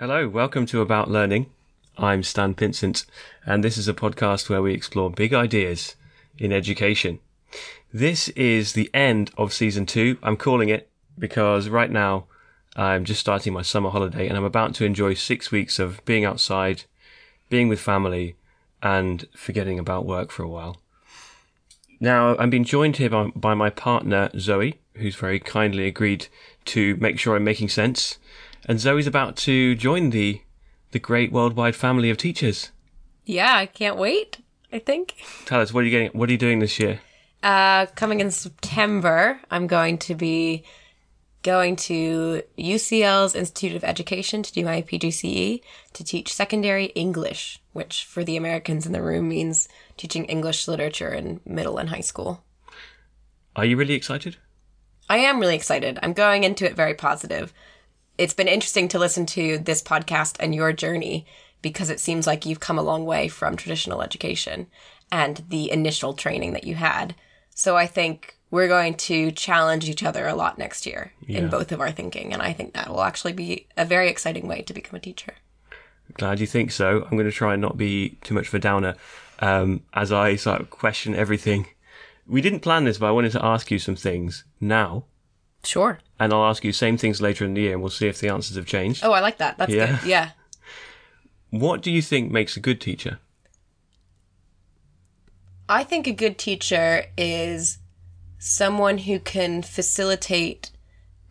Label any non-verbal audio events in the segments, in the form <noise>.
Hello, welcome to About Learning. I'm Stan Pinsent, and this is a podcast where we explore big ideas in education. This is the end of season two. I'm calling it because right now I'm just starting my summer holiday and I'm about to enjoy six weeks of being outside, being with family, and forgetting about work for a while. Now, I'm being joined here by, by my partner, Zoe, who's very kindly agreed to make sure I'm making sense. And Zoe's about to join the the great worldwide family of teachers. Yeah, I can't wait. I think. Tell us, what are you getting? What are you doing this year? Uh, coming in September, I'm going to be going to UCL's Institute of Education to do my PGCE to teach secondary English, which for the Americans in the room means teaching English literature in middle and high school. Are you really excited? I am really excited. I'm going into it very positive. It's been interesting to listen to this podcast and your journey because it seems like you've come a long way from traditional education and the initial training that you had. So I think we're going to challenge each other a lot next year Yeah. in both of our thinking. And I think that will actually be a very exciting way to become a teacher. Glad you think so. I'm going to try and not be too much of a downer um, as I sort of question everything. We didn't plan this, but I wanted to ask you some things now, Sure. and I'll ask you same things later in the year, and we'll see if the answers have changed. Oh, I like that. That's Yeah. good. Yeah. <laughs> What do you think makes a good teacher? I think a good teacher is someone who can facilitate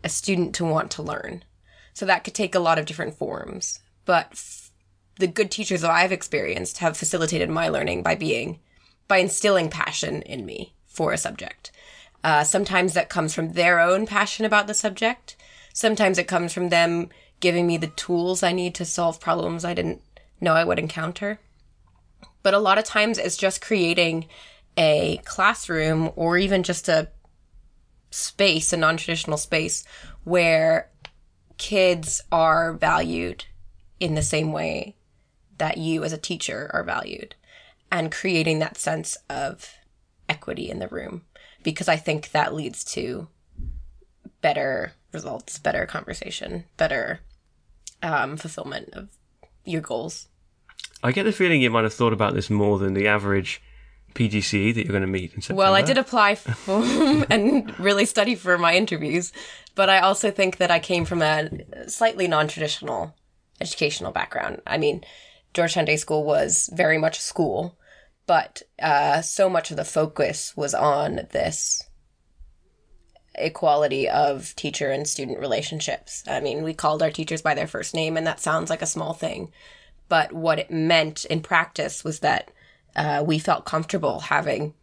a student to want to learn. So that could take a lot of different forms. But f- the good teachers that I've experienced have facilitated my learning by being, by instilling passion in me for a subject. Uh, sometimes that comes from their own passion about the subject. Sometimes it comes from them giving me the tools I need to solve problems I didn't know I would encounter but a lot of times it's just creating a classroom or even just a space, a non traditional space where kids are valued in the same way that you as a teacher are valued and creating that sense of equity in the room because I think that leads to better results, better conversation, better um, fulfillment of your goals. I get the feeling you might have thought about this more than the average PGCE that you're going to meet in September. Well, I did apply for <laughs> and really study for my interviews, but I also think that I came from a slightly non-traditional educational background. I mean, Georgetown Day School was very much a school, but uh, so much of the focus was on this equality of teacher and student relationships. I mean, we called our teachers by their first name, and that sounds like a small thing, but what it meant in practice was that uh, we felt comfortable having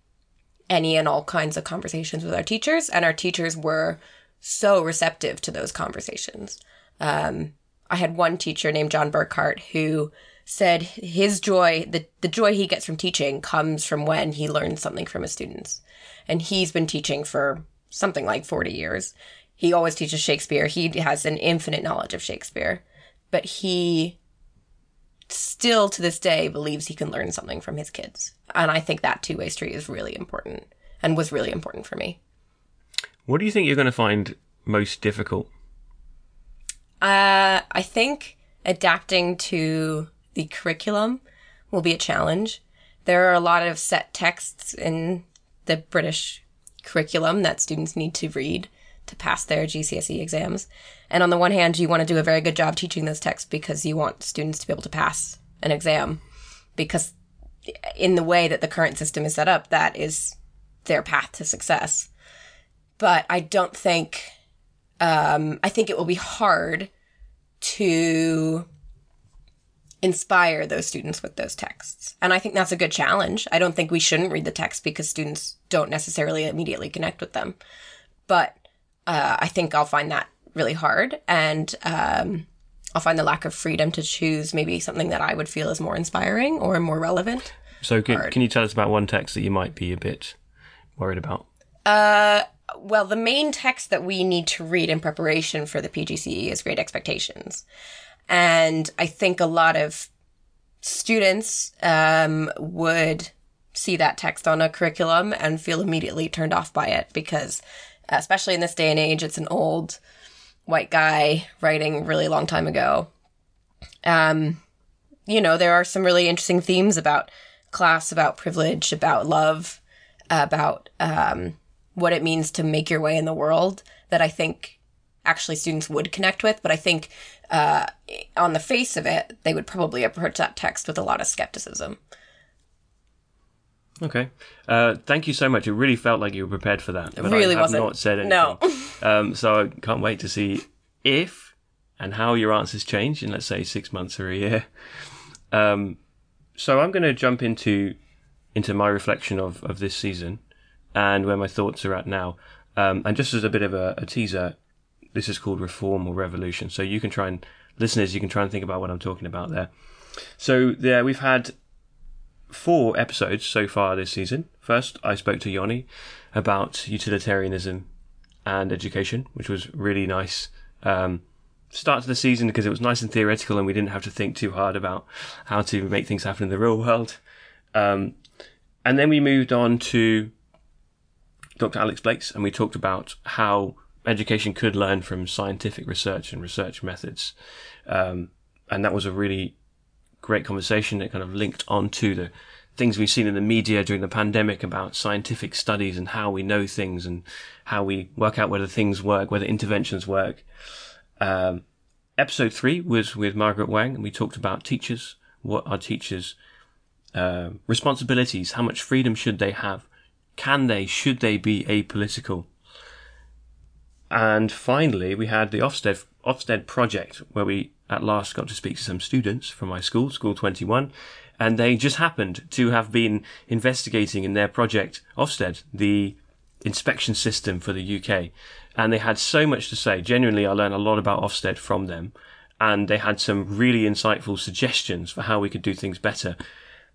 any and all kinds of conversations with our teachers, and our teachers were so receptive to those conversations. Um, I had one teacher named John Burkhart who said his joy, the, the joy he gets from teaching, comes from when he learns something from his students. And he's been teaching for something like 40 years. He always teaches Shakespeare. He has an infinite knowledge of Shakespeare, but he still to this day believes he can learn something from his kids. And I think that two way street is really important and was really important for me. What do you think you're going to find most difficult? Uh, I think adapting to the curriculum will be a challenge. There are a lot of set texts in the British curriculum that students need to read to pass their GCSE exams. And on the one hand, you want to do a very good job teaching those texts because you want students to be able to pass an exam. Because in the way that the current system is set up, that is their path to success. But I don't think um, I think it will be hard to inspire those students with those texts. And I think that's a good challenge. I don't think we shouldn't read the text because students don't necessarily immediately connect with them. But uh, I think I'll find that really hard. And um, I'll find the lack of freedom to choose maybe something that I would feel is more inspiring or more relevant. So, can, Hard. can you tell us about one text that you might be a bit worried about? Uh, well, the main text that we need to read in preparation for the PGCE is Great Expectations. And I think a lot of students um, would see that text on a curriculum and feel immediately turned off by it because, especially in this day and age, it's an old white guy writing really long time ago. Um, you know, there are some really interesting themes about class, about privilege, about love, about um, what it means to make your way in the world that I think actually students would connect with. But I think uh, on the face of it, they would probably approach that text with a lot of skepticism. Okay. Uh, thank you so much. It really felt like you were prepared for that. It really I have wasn't. not said anything. No. <laughs> um, so I can't wait to see if and how your answers change in, let's say, six months or a year. Um, so I'm going to jump into into my reflection of, of this season and where my thoughts are at now. Um, and just as a bit of a, a teaser, this is called Reform or Revolution. So you can try and, listeners, you can try and think about what I'm talking about there. So there, we've had four episodes so far this season. First, I spoke to Yoni about utilitarianism and education, which was really nice. Um, start to the season because it was nice and theoretical and we didn't have to think too hard about how to make things happen in the real world. Um, and then we moved on to Dr. Alex Blakes and we talked about how education could learn from scientific research and research methods. Um, and that was a really great conversation that kind of linked on to the things we've seen in the media during the pandemic about scientific studies and how we know things and how we work out whether things work, whether interventions work. Um, episode three was with Margaret Wang, and we talked about teachers. What are teachers' uh, responsibilities? How much freedom should they have? Can they, should they be apolitical? And finally, we had the Ofsted, Ofsted project where we at last got to speak to some students from my school, School 21, and they just happened to have been investigating in their project Ofsted, the inspection system for the UK. And they had so much to say. Genuinely, I learned a lot about Ofsted from them. And they had some really insightful suggestions for how we could do things better.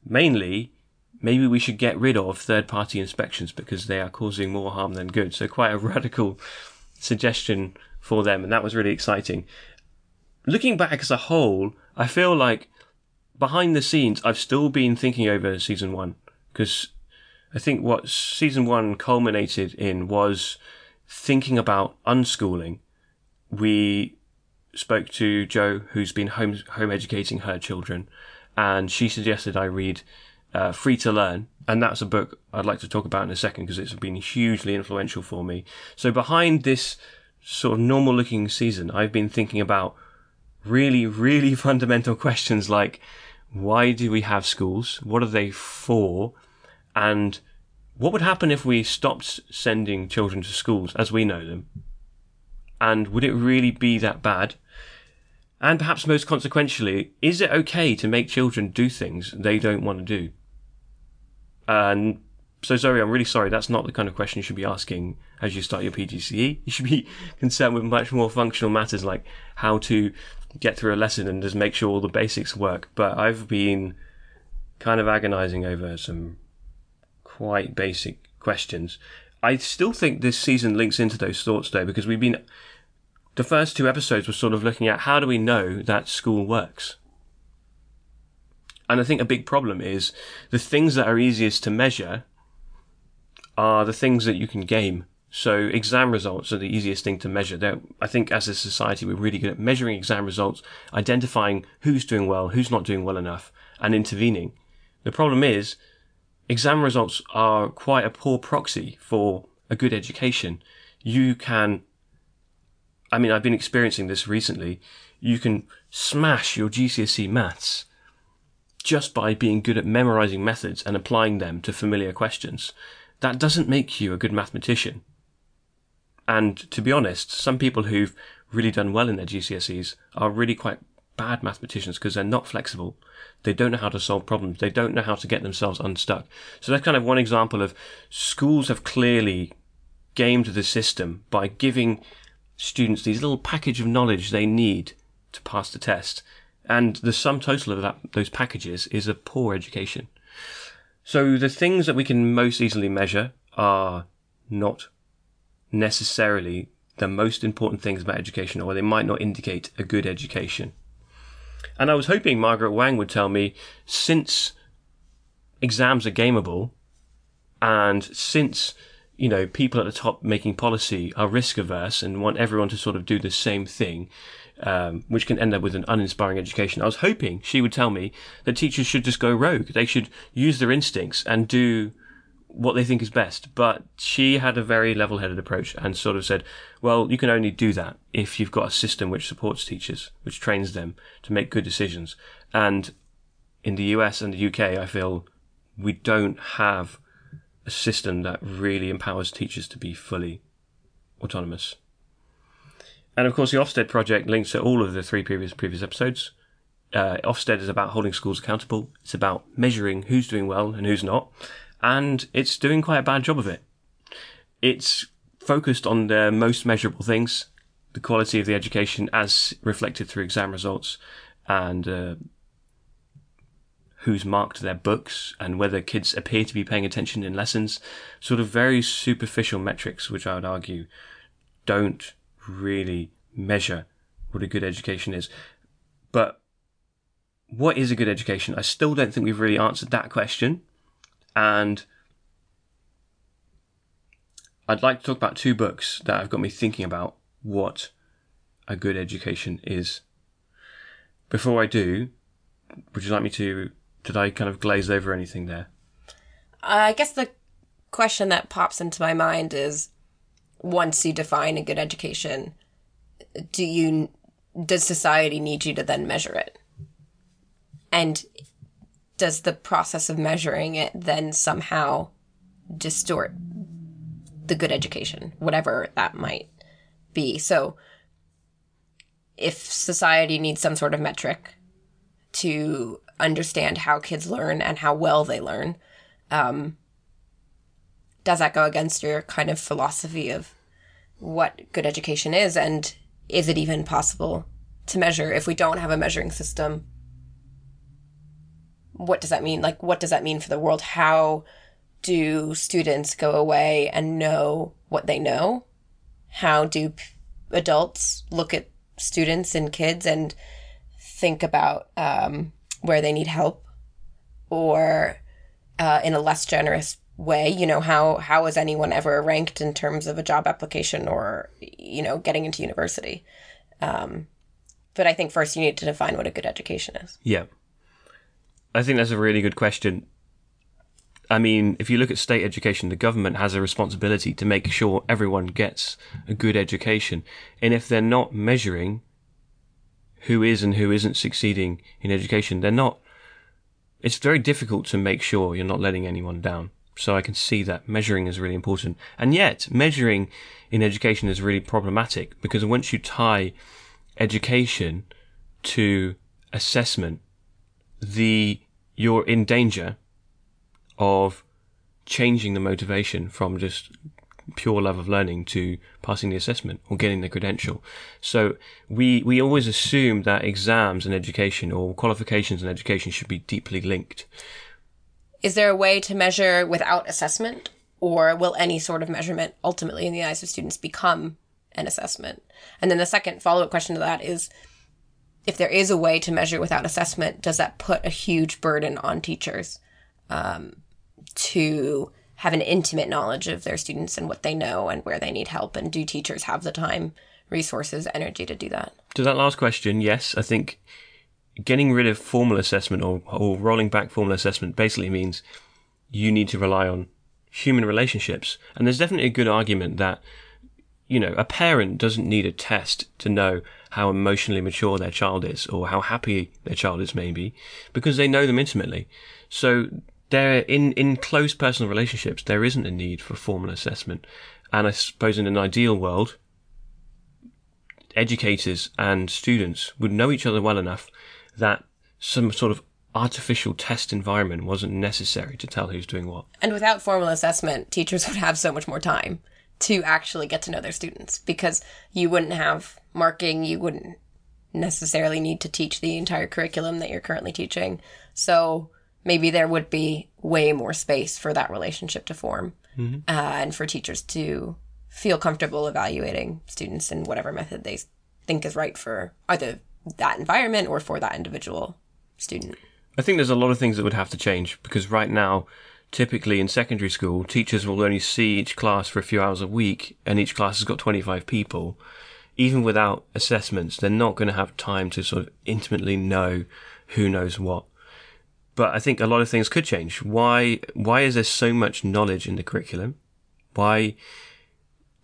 Mainly, maybe we should get rid of third party inspections because they are causing more harm than good. So, quite a <laughs> radical suggestion for them. And that was really exciting. Looking back as a whole, I feel like behind the scenes, I've still been thinking over season one because I think what season one culminated in was thinking about unschooling. We spoke to Jo, who's been home home educating her children, and she suggested I read uh, Free to Learn, and that's a book I'd like to talk about in a second because it's been hugely influential for me. So behind this sort of normal looking season, I've been thinking about really, really <laughs> fundamental questions like why do we have schools? What are they for? And what would happen if we stopped sending children to schools as we know them? And would it really be that bad? And perhaps most consequentially, is it okay to make children do things they don't want to do? And so, Zoe, I'm really sorry. That's not the kind of question you should be asking as you start your PGCE. <laughs> You should be concerned with much more functional matters like how to get through a lesson and just make sure all the basics work. But I've been kind of agonizing over some quite basic questions. I still think this season links into those thoughts though, because we've been, the first two episodes were sort of looking at how do we know that school works? And I think a big problem is the things that are easiest to measure are the things that you can game. So exam results are the easiest thing to measure. They're, I think as a society, we're really good at measuring exam results, identifying who's doing well, who's not doing well enough, and intervening. The problem is, exam results are quite a poor proxy for a good education. You can, I mean, I've been experiencing this recently. You can smash your GCSE maths just by being good at memorizing methods and applying them to familiar questions. That doesn't make you a good mathematician. And to be honest, some people who've really done well in their GCSEs are really quite bad mathematicians because they're not flexible. They don't know how to solve problems. They don't know how to get themselves unstuck. So that's kind of one example of schools have clearly gamed the system by giving students these little package of knowledge they need to pass the test. And the sum total of that, those packages is a poor education. So the things that we can most easily measure are not necessarily the most important things about education, or they might not indicate a good education. And I was hoping Margaret Wang would tell me since exams are gameable, and since you know people at the top making policy are risk averse and want everyone to sort of do the same thing, um, which can end up with an uninspiring education. I was hoping she would tell me that teachers should just go rogue. They should use their instincts and do what they think is best. But she had a very level headed approach and sort of said, well, you can only do that if you've got a system which supports teachers, which trains them to make good decisions. And in the US and the UK, I feel we don't have a system that really empowers teachers to be fully autonomous. And of course, the Ofsted project links to all of the three previous previous episodes. Uh, Ofsted is about holding schools accountable. It's about measuring who's doing well and who's not, and it's doing quite a bad job of it. It's focused on the most measurable things, the quality of the education as reflected through exam results, and uh, who's marked their books and whether kids appear to be paying attention in lessons. Sort of very superficial metrics, which I would argue don't really measure what a good education is. But what is a good education? I still don't think we've really answered that question. And I'd like to talk about two books that have got me thinking about what a good education is. Before I do, would you like me to? Did I kind of glaze over anything there? I guess the question that pops into my mind is once you define a good education, do you does society need you to then measure it? And does the process of measuring it then somehow distort the good education, whatever that might be? So if society needs some sort of metric to understand how kids learn and how well they learn, um, does that go against your kind of philosophy of what good education is? And is it even possible to measure? If we don't have a measuring system what does that mean? Like what does that mean for the world? How do students go away and know what they know? How do p- adults look at students and kids and think about um, where they need help? Or uh, in a less generous way you know how how is anyone ever ranked in terms of a job application or you know getting into university um, but i think first you need to define what a good education is Yeah. I think that's a really good question. I mean, if you look at state education, the government has a responsibility to make sure everyone gets a good education. And if they're not measuring who is and who isn't succeeding in education, they're not, it's very difficult to make sure you're not letting anyone down. So I can see that measuring is really important. And yet, measuring in education is really problematic because once you tie education to assessment, the you're in danger of changing the motivation from just pure love of learning to passing the assessment or getting the credential. So we we always assume that exams and education or qualifications and education should be deeply linked. Is there a way to measure without assessment? Or will any sort of measurement ultimately in the eyes of students become an assessment? And then the second follow-up question to that is if there is a way to measure without assessment does that put a huge burden on teachers um, to have an intimate knowledge of their students and what they know and where they need help? And do teachers have the time resources energy to do that? To that last question, yes, I think getting rid of formal assessment or, or rolling back formal assessment basically means you need to rely on human relationships. And there's definitely a good argument that, you know, a parent doesn't need a test to know how emotionally mature their child is or how happy their child is maybe because they know them intimately. So there in, in close personal relationships, there isn't a need for formal assessment. And I suppose in an ideal world, educators and students would know each other well enough that some sort of artificial test environment wasn't necessary to tell who's doing what. And without formal assessment, teachers <laughs> would have so much more time to actually get to know their students because you wouldn't have marking, you wouldn't necessarily need to teach the entire curriculum that you're currently teaching. So maybe there would be way more space for that relationship to form uh, and for teachers to feel comfortable evaluating students in whatever method they think is right for either that environment or for that individual student. I think there's a lot of things that would have to change because right now, typically in secondary school, teachers will only see each class for a few hours a week and each class has got 25 people. even without assessments, they're not going to have time to sort of intimately know who knows what. But I think a lot of things could change. Why, why is there so much knowledge in the curriculum? Why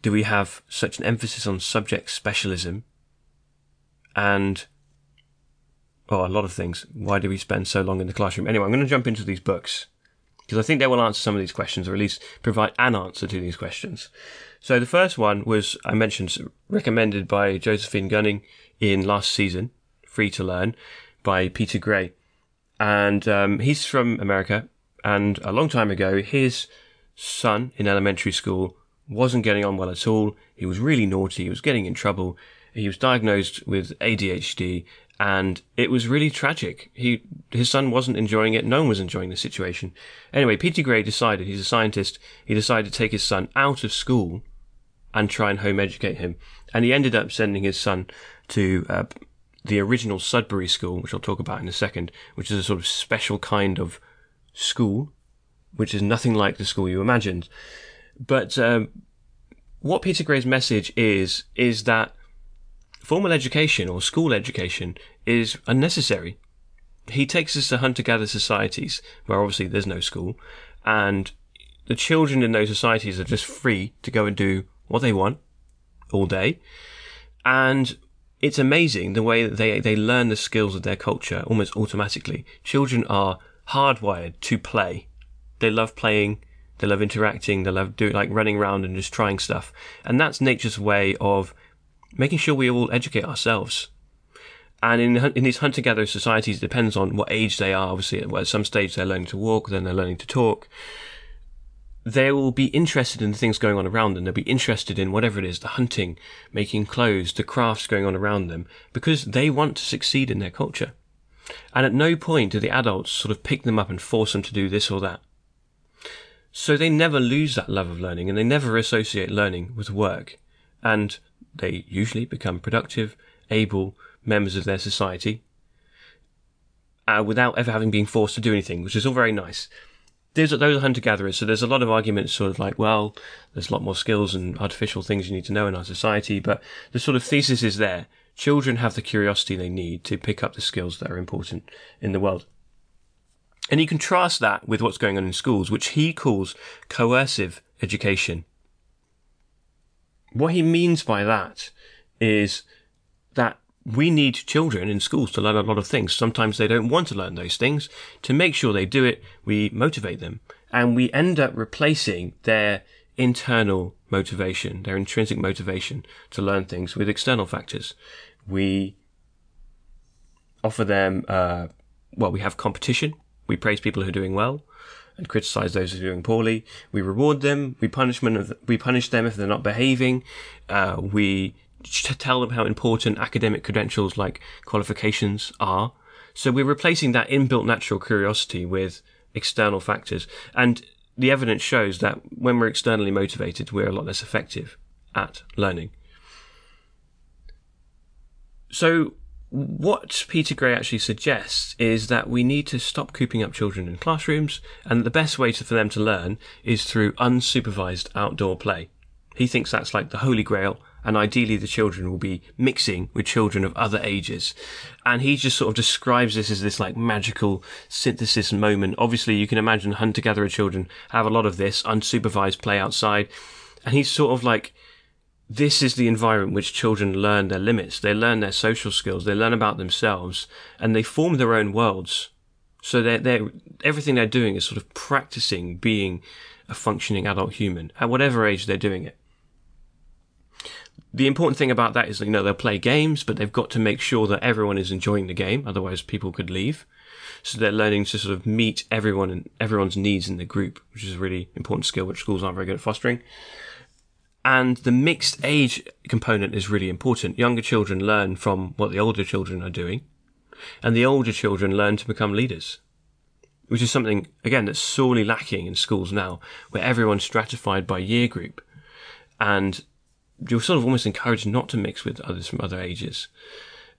do we have such an emphasis on subject specialism? And, well, a lot of things. Why do we spend so long in the classroom? Anyway, I'm going to jump into these books because I think they will answer some of these questions or at least provide an answer to these questions. So the first one was, I mentioned, recommended by Josephine Gunning in last season, Free to Learn by Peter Gray. And um, he's from America. And a long time ago, his son in elementary school wasn't getting on well at all. He was really naughty. He was getting in trouble. He was diagnosed with ADHD and it was really tragic. He, his son wasn't enjoying it. No one was enjoying the situation. Anyway, Peter Gray decided, he's a scientist, he decided to take his son out of school and try and home educate him. And he ended up sending his son to uh, the original Sudbury School, which I'll talk about in a second, which is a sort of special kind of school, which is nothing like the school you imagined. But um, what Peter Gray's message is, is that formal education or school education is unnecessary. He takes us to hunter gatherer societies where obviously there's no school, and the children in those societies are just free to go and do what they want all day. And it's amazing the way that they, they learn the skills of their culture almost automatically. Children are hardwired to play. They love playing. They love interacting. They love doing like running around and just trying stuff. And that's nature's way of making sure we all educate ourselves. And in, in these hunter gatherer societies, it depends on what age they are. Obviously, at some stage they're learning to walk, then they're learning to talk they will be interested in the things going on around them. They'll be interested in whatever it is, the hunting, making clothes, the crafts going on around them, because they want to succeed in their culture. And at no point do the adults sort of pick them up and force them to do this or that. So they never lose that love of learning and they never associate learning with work. And they usually become productive, able members of their society uh, without ever having been forced to do anything, which is all very nice there's those are hunter gatherers, so there's a lot of arguments, sort of like, well, there's a lot more skills and artificial things you need to know in our society, but the sort of thesis is there. Children have the curiosity they need to pick up the skills that are important in the world. And you contrast that with what's going on in schools, which he calls coercive education. What he means by that is that we need children in schools to learn a lot of things. Sometimes they don't want to learn those things. To make sure they do it, we motivate them and we end up replacing their internal motivation, their intrinsic motivation to learn things with external factors. We offer them, uh, well, we have competition. We praise people who are doing well and criticize those who are doing poorly. We reward them. We punish them. We punish them if they're not behaving. Uh, we tell them how important academic credentials like qualifications are. So we're replacing that inbuilt natural curiosity with external factors. And the evidence shows that when we're externally motivated, we're a lot less effective at learning. So what Peter Gray actually suggests is that we need to stop cooping up children in classrooms, and the best way to, for them to learn is through unsupervised outdoor play. He thinks that's like the holy grail and ideally the children will be mixing with children of other ages. And he just sort of describes this as this like magical synthesis moment. Obviously, you can imagine hunter-gatherer children have a lot of this unsupervised play outside. And he's sort of like, this is the environment which children learn their limits. They learn their social skills. They learn about themselves and they form their own worlds. So they're, they're, everything they're doing is sort of practicing being a functioning adult human at whatever age they're doing it the important thing about that is, you know, they'll play games, but they've got to make sure that everyone is enjoying the game. Otherwise, people could leave. So they're learning to sort of meet everyone and everyone's needs in the group, which is a really important skill, which schools aren't very good at fostering. And the mixed age component is really important. Younger children learn from what the older children are doing, and the older children learn to become leaders, which is something, again, that's sorely lacking in schools now, where everyone's stratified by year group. And you're sort of almost encouraged not to mix with others from other ages.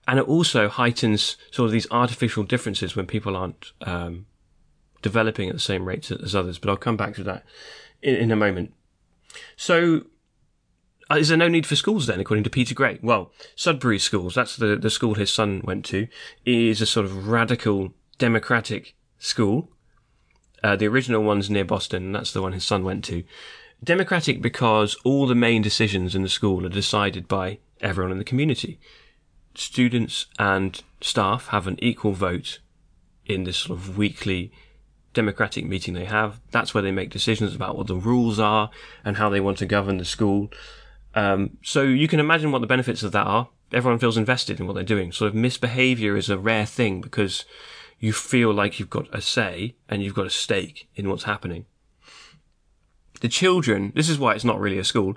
And it also heightens sort of these artificial differences when people aren't um, developing at the same rates as others. But I'll come back to that in, in a moment. So, is there no need for schools then, according to Peter Gray? Well, Sudbury Schools, that's the, the school his son went to, is a sort of radical democratic school. Uh, the original one's near Boston, and that's the one his son went to. Democratic because all the main decisions in the school are decided by everyone in the community. Students and staff have an equal vote in this sort of weekly democratic meeting they have. That's where they make decisions about what the rules are and how they want to govern the school. Um, so you can imagine what the benefits of that are. Everyone feels invested in what they're doing. Sort of misbehavior is a rare thing because you feel like you've got a say and you've got a stake in what's happening. The children, this is why it's not really a school,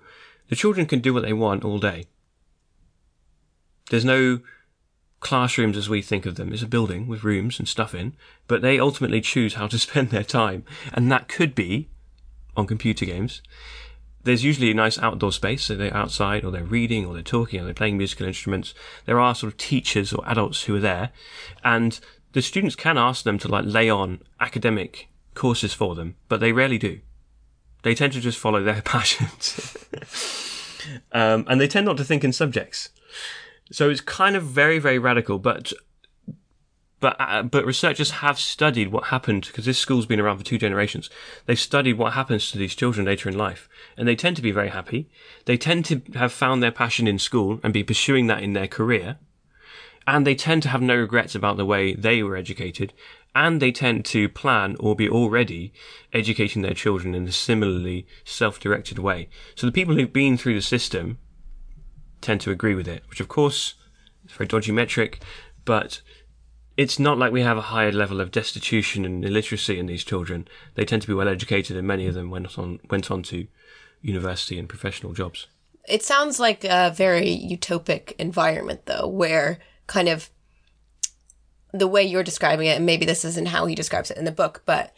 the children can do what they want all day. There's no classrooms as we think of them. It's a building with rooms and stuff in, but they ultimately choose how to <laughs> spend their time. And that could be on computer games. There's usually a nice outdoor space, so they're outside or they're reading or they're talking or they're playing musical instruments. There are sort of teachers or adults who are there and the students can ask them to like lay on academic courses for them, but they rarely do. They tend to just follow their <laughs> passions. um, and they tend not to think in subjects. So it's kind of very, very radical, but but uh, but researchers have studied what happened because this school's been around for two generations. They've studied what happens to these children later in life, and they tend to be very happy. They tend to have found their passion in school and be pursuing that in their career, and they tend to have no regrets about the way they were educated, and they tend to plan or be already educating their children in a similarly self-directed way. So the people who've been through the system tend to agree with it, which of course is a very dodgy metric, but it's not like we have a higher level of destitution and illiteracy in these children. They tend to be well educated, and many of them went on went on to university and professional jobs. It sounds like a very utopic environment, though, where kind of the way you're describing it, and maybe this isn't how he describes it in the book, but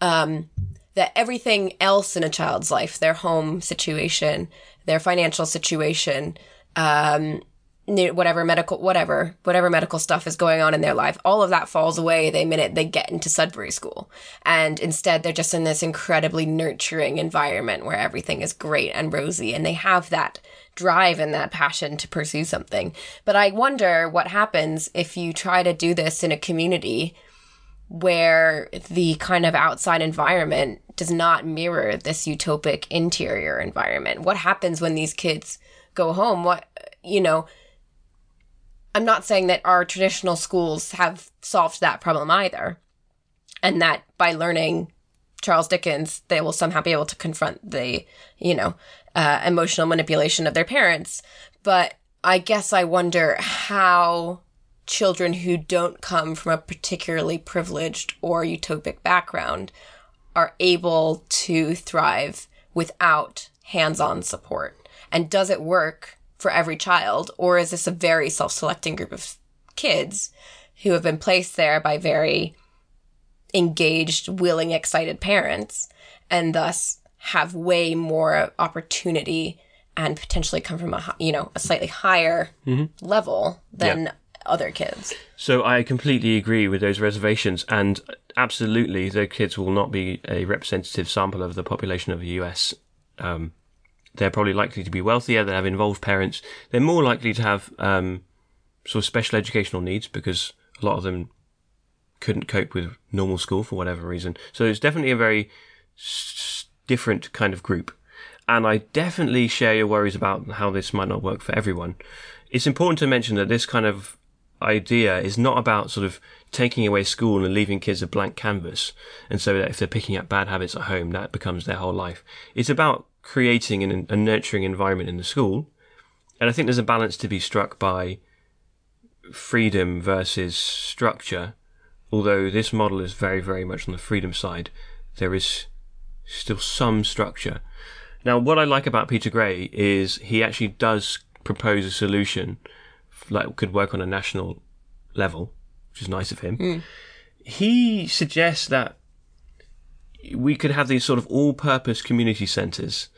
um, that everything else in a child's life, their home situation, their financial situation, um, whatever medical, whatever, whatever medical stuff is going on in their life, all of that falls away the minute they get into Sudbury School. And instead, they're just in this incredibly nurturing environment where everything is great and rosy, and they have that drive and that passion to pursue something. But I wonder what happens if you try to do this in a community where the kind of outside environment does not mirror this utopic interior environment. What happens when these kids go home? What, you know, I'm not saying that our traditional schools have solved that problem either. And that by learning Charles Dickens, they will somehow be able to confront the, you know, uh, emotional manipulation of their parents. But I guess I wonder how children who don't come from a particularly privileged or utopic background are able to thrive without hands on support. And does it work for every child, or is this a very self selecting group of kids who have been placed there by very engaged, willing, excited parents, and thus have way more opportunity and potentially come from a you know a slightly higher mm-hmm. level than yeah. other kids. So I completely agree with those reservations, and absolutely, the kids will not be a representative sample of the population of the US. Um, they're probably likely to be wealthier. They have involved parents. They're more likely to have um, sort of special educational needs because a lot of them couldn't cope with normal school for whatever reason. So it's definitely a very s- different kind of group. And I definitely share your worries about how this might not work for everyone. It's important to mention that this kind of idea is not about sort of taking away school and leaving kids a blank canvas. And so that if they're picking up bad habits at home, that becomes their whole life. It's about creating an, a nurturing environment in the school. And I think there's a balance to be struck by freedom versus structure. Although this model is very, very much on the freedom side, there is still some structure. Now, what I like about Peter Gray is he actually does propose a solution that could work on a national level, which is nice of him. Mm. He suggests that we could have these sort of all-purpose community centres,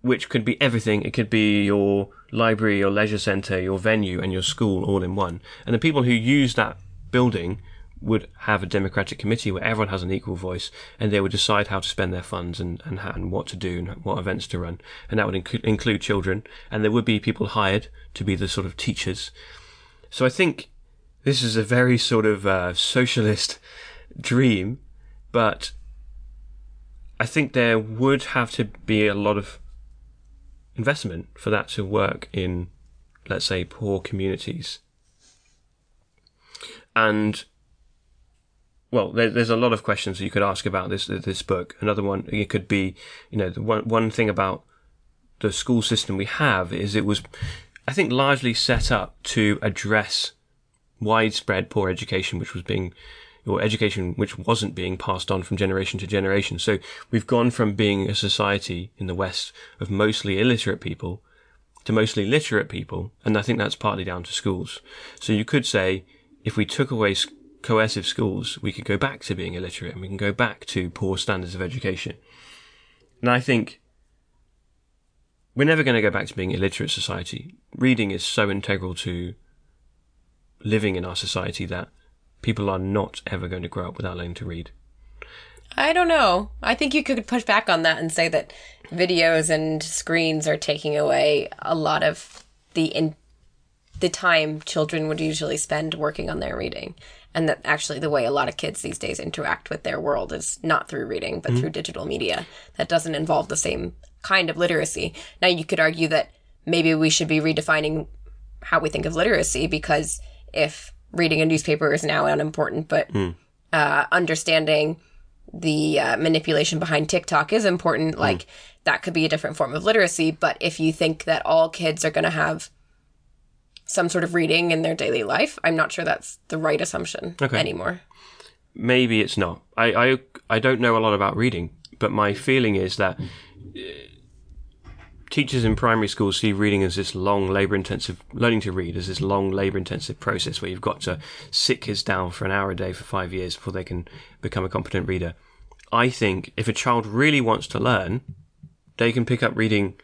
which could be everything. It could be your library, your leisure centre, your venue, and your school all in one. And the people who use that building would have a democratic committee where everyone has an equal voice and they would decide how to spend their funds and, and, and what to do and what events to run. And that would inc- include children and there would be people hired to be the sort of teachers. So I think this is a very sort of uh, socialist <laughs> dream, but I think there would have to be a lot of investment for that to work in, let's say, poor communities. And well, there, there's a lot of questions you could ask about this this book. Another one it could be, you know, the one one thing about the school system we have is it was, I think, largely set up to address widespread poor education, which was being or education which wasn't being passed on from generation to generation. So we've gone from being a society in the West of mostly illiterate people to mostly literate people, and I think that's partly down to schools. So you could say if we took away coercive schools, we could go back to being illiterate and we can go back to poor standards of education. And I think we're never going to go back to being illiterate society. Reading is so integral to living in our society that people are not ever going to grow up without learning to read. I don't know. I think you could push back on that and say that videos and screens are taking away a lot of the in the time children would usually spend working on their reading. And that actually the way a lot of kids these days interact with their world is not through reading, but mm-hmm. through digital media. That doesn't involve the same kind of literacy. Now you could argue that maybe we should be redefining how we think of literacy because if reading a newspaper is now unimportant, but mm. uh, understanding the uh, manipulation behind TikTok is important. Hmm. Like mm. that could be a different form of literacy. But if you think that all kids are going to have some sort of reading in their daily life, I'm not sure that's the right assumption okay. anymore. Maybe it's not. I, I I don't know a lot about reading, but my feeling is that teachers in primary schools see reading as this long labor intensive learning to read as this long labor intensive process where you've got to sit kids down for an hour a day for five years before they can become a competent reader. I think if a child really wants to learn, they can pick up reading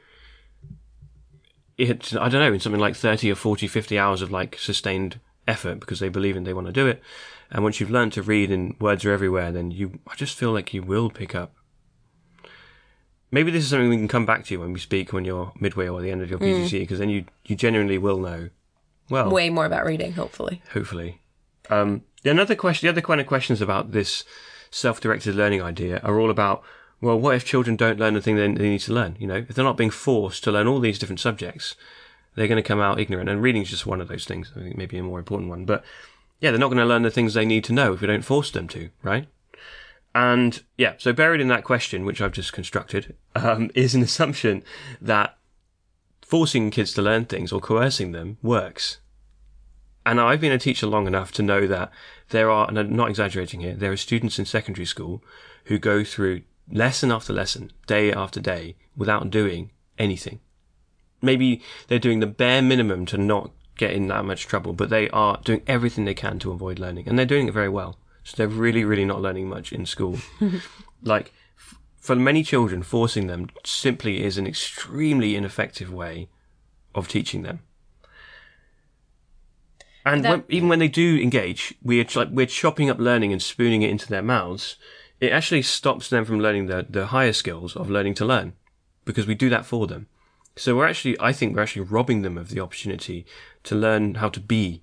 it, I don't know, in something like 30 or 40, 50 hours of like sustained effort because they believe in they want to do it. And once you've learned to read and words are everywhere, then you, I just feel like you will pick up Maybe this is something we can come back to when we speak when you're midway or the end of your PGCE, because mm. then you you genuinely will know. Well, way more about reading, hopefully. Hopefully. Um, the another question, the other kind of questions about this self-directed learning idea are all about. Well, what if children don't learn the thing they, they need to learn? You know, if they're not being forced to learn all these different subjects, they're going to come out ignorant. And reading is just one of those things. I think maybe a more important one, but yeah, they're not going to learn the things they need to know if we don't force them to, right? And yeah, so buried in that question, which I've just constructed, um, <laughs> is an assumption that forcing kids to learn things or coercing them works. And I've been a teacher long enough to know that there are, and I'm not exaggerating here, there are students in secondary school who go through lesson after lesson, day after day, without doing anything. Maybe they're doing the bare minimum to not get in that much trouble, but they are doing everything they can to avoid learning, and they're doing it very well. So they're really, really not learning much in school. <laughs> like, f- for many children, forcing them simply is an extremely ineffective way of teaching them. And that, when, even when they do engage, we're like we're chopping up learning and spooning it into their mouths. It actually stops them from learning the the higher skills of learning to learn, because we do that for them. So we're actually, I think, we're actually robbing them of the opportunity to learn how to be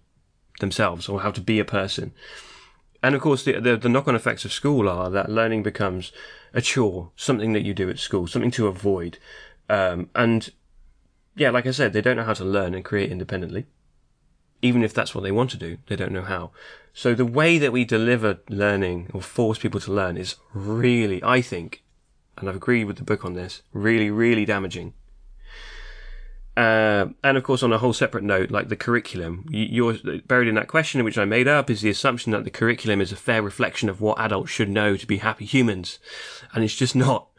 themselves or how to be a person and of course, the, the, the knock on effects of school are that learning becomes a chore, something that you do at school, something to avoid. Um, and yeah, like I said, they don't know how to learn and create independently. Even if that's what they want to do, they don't know how. So the way that we deliver learning or force people to learn is really, I think, and I've agreed with the book on this, really, really damaging. Uh, and of course, on a whole separate note, like the curriculum, you're buried in that question, which I made up, is the assumption that the curriculum is a fair reflection of what adults should know to be happy humans. And it's just not.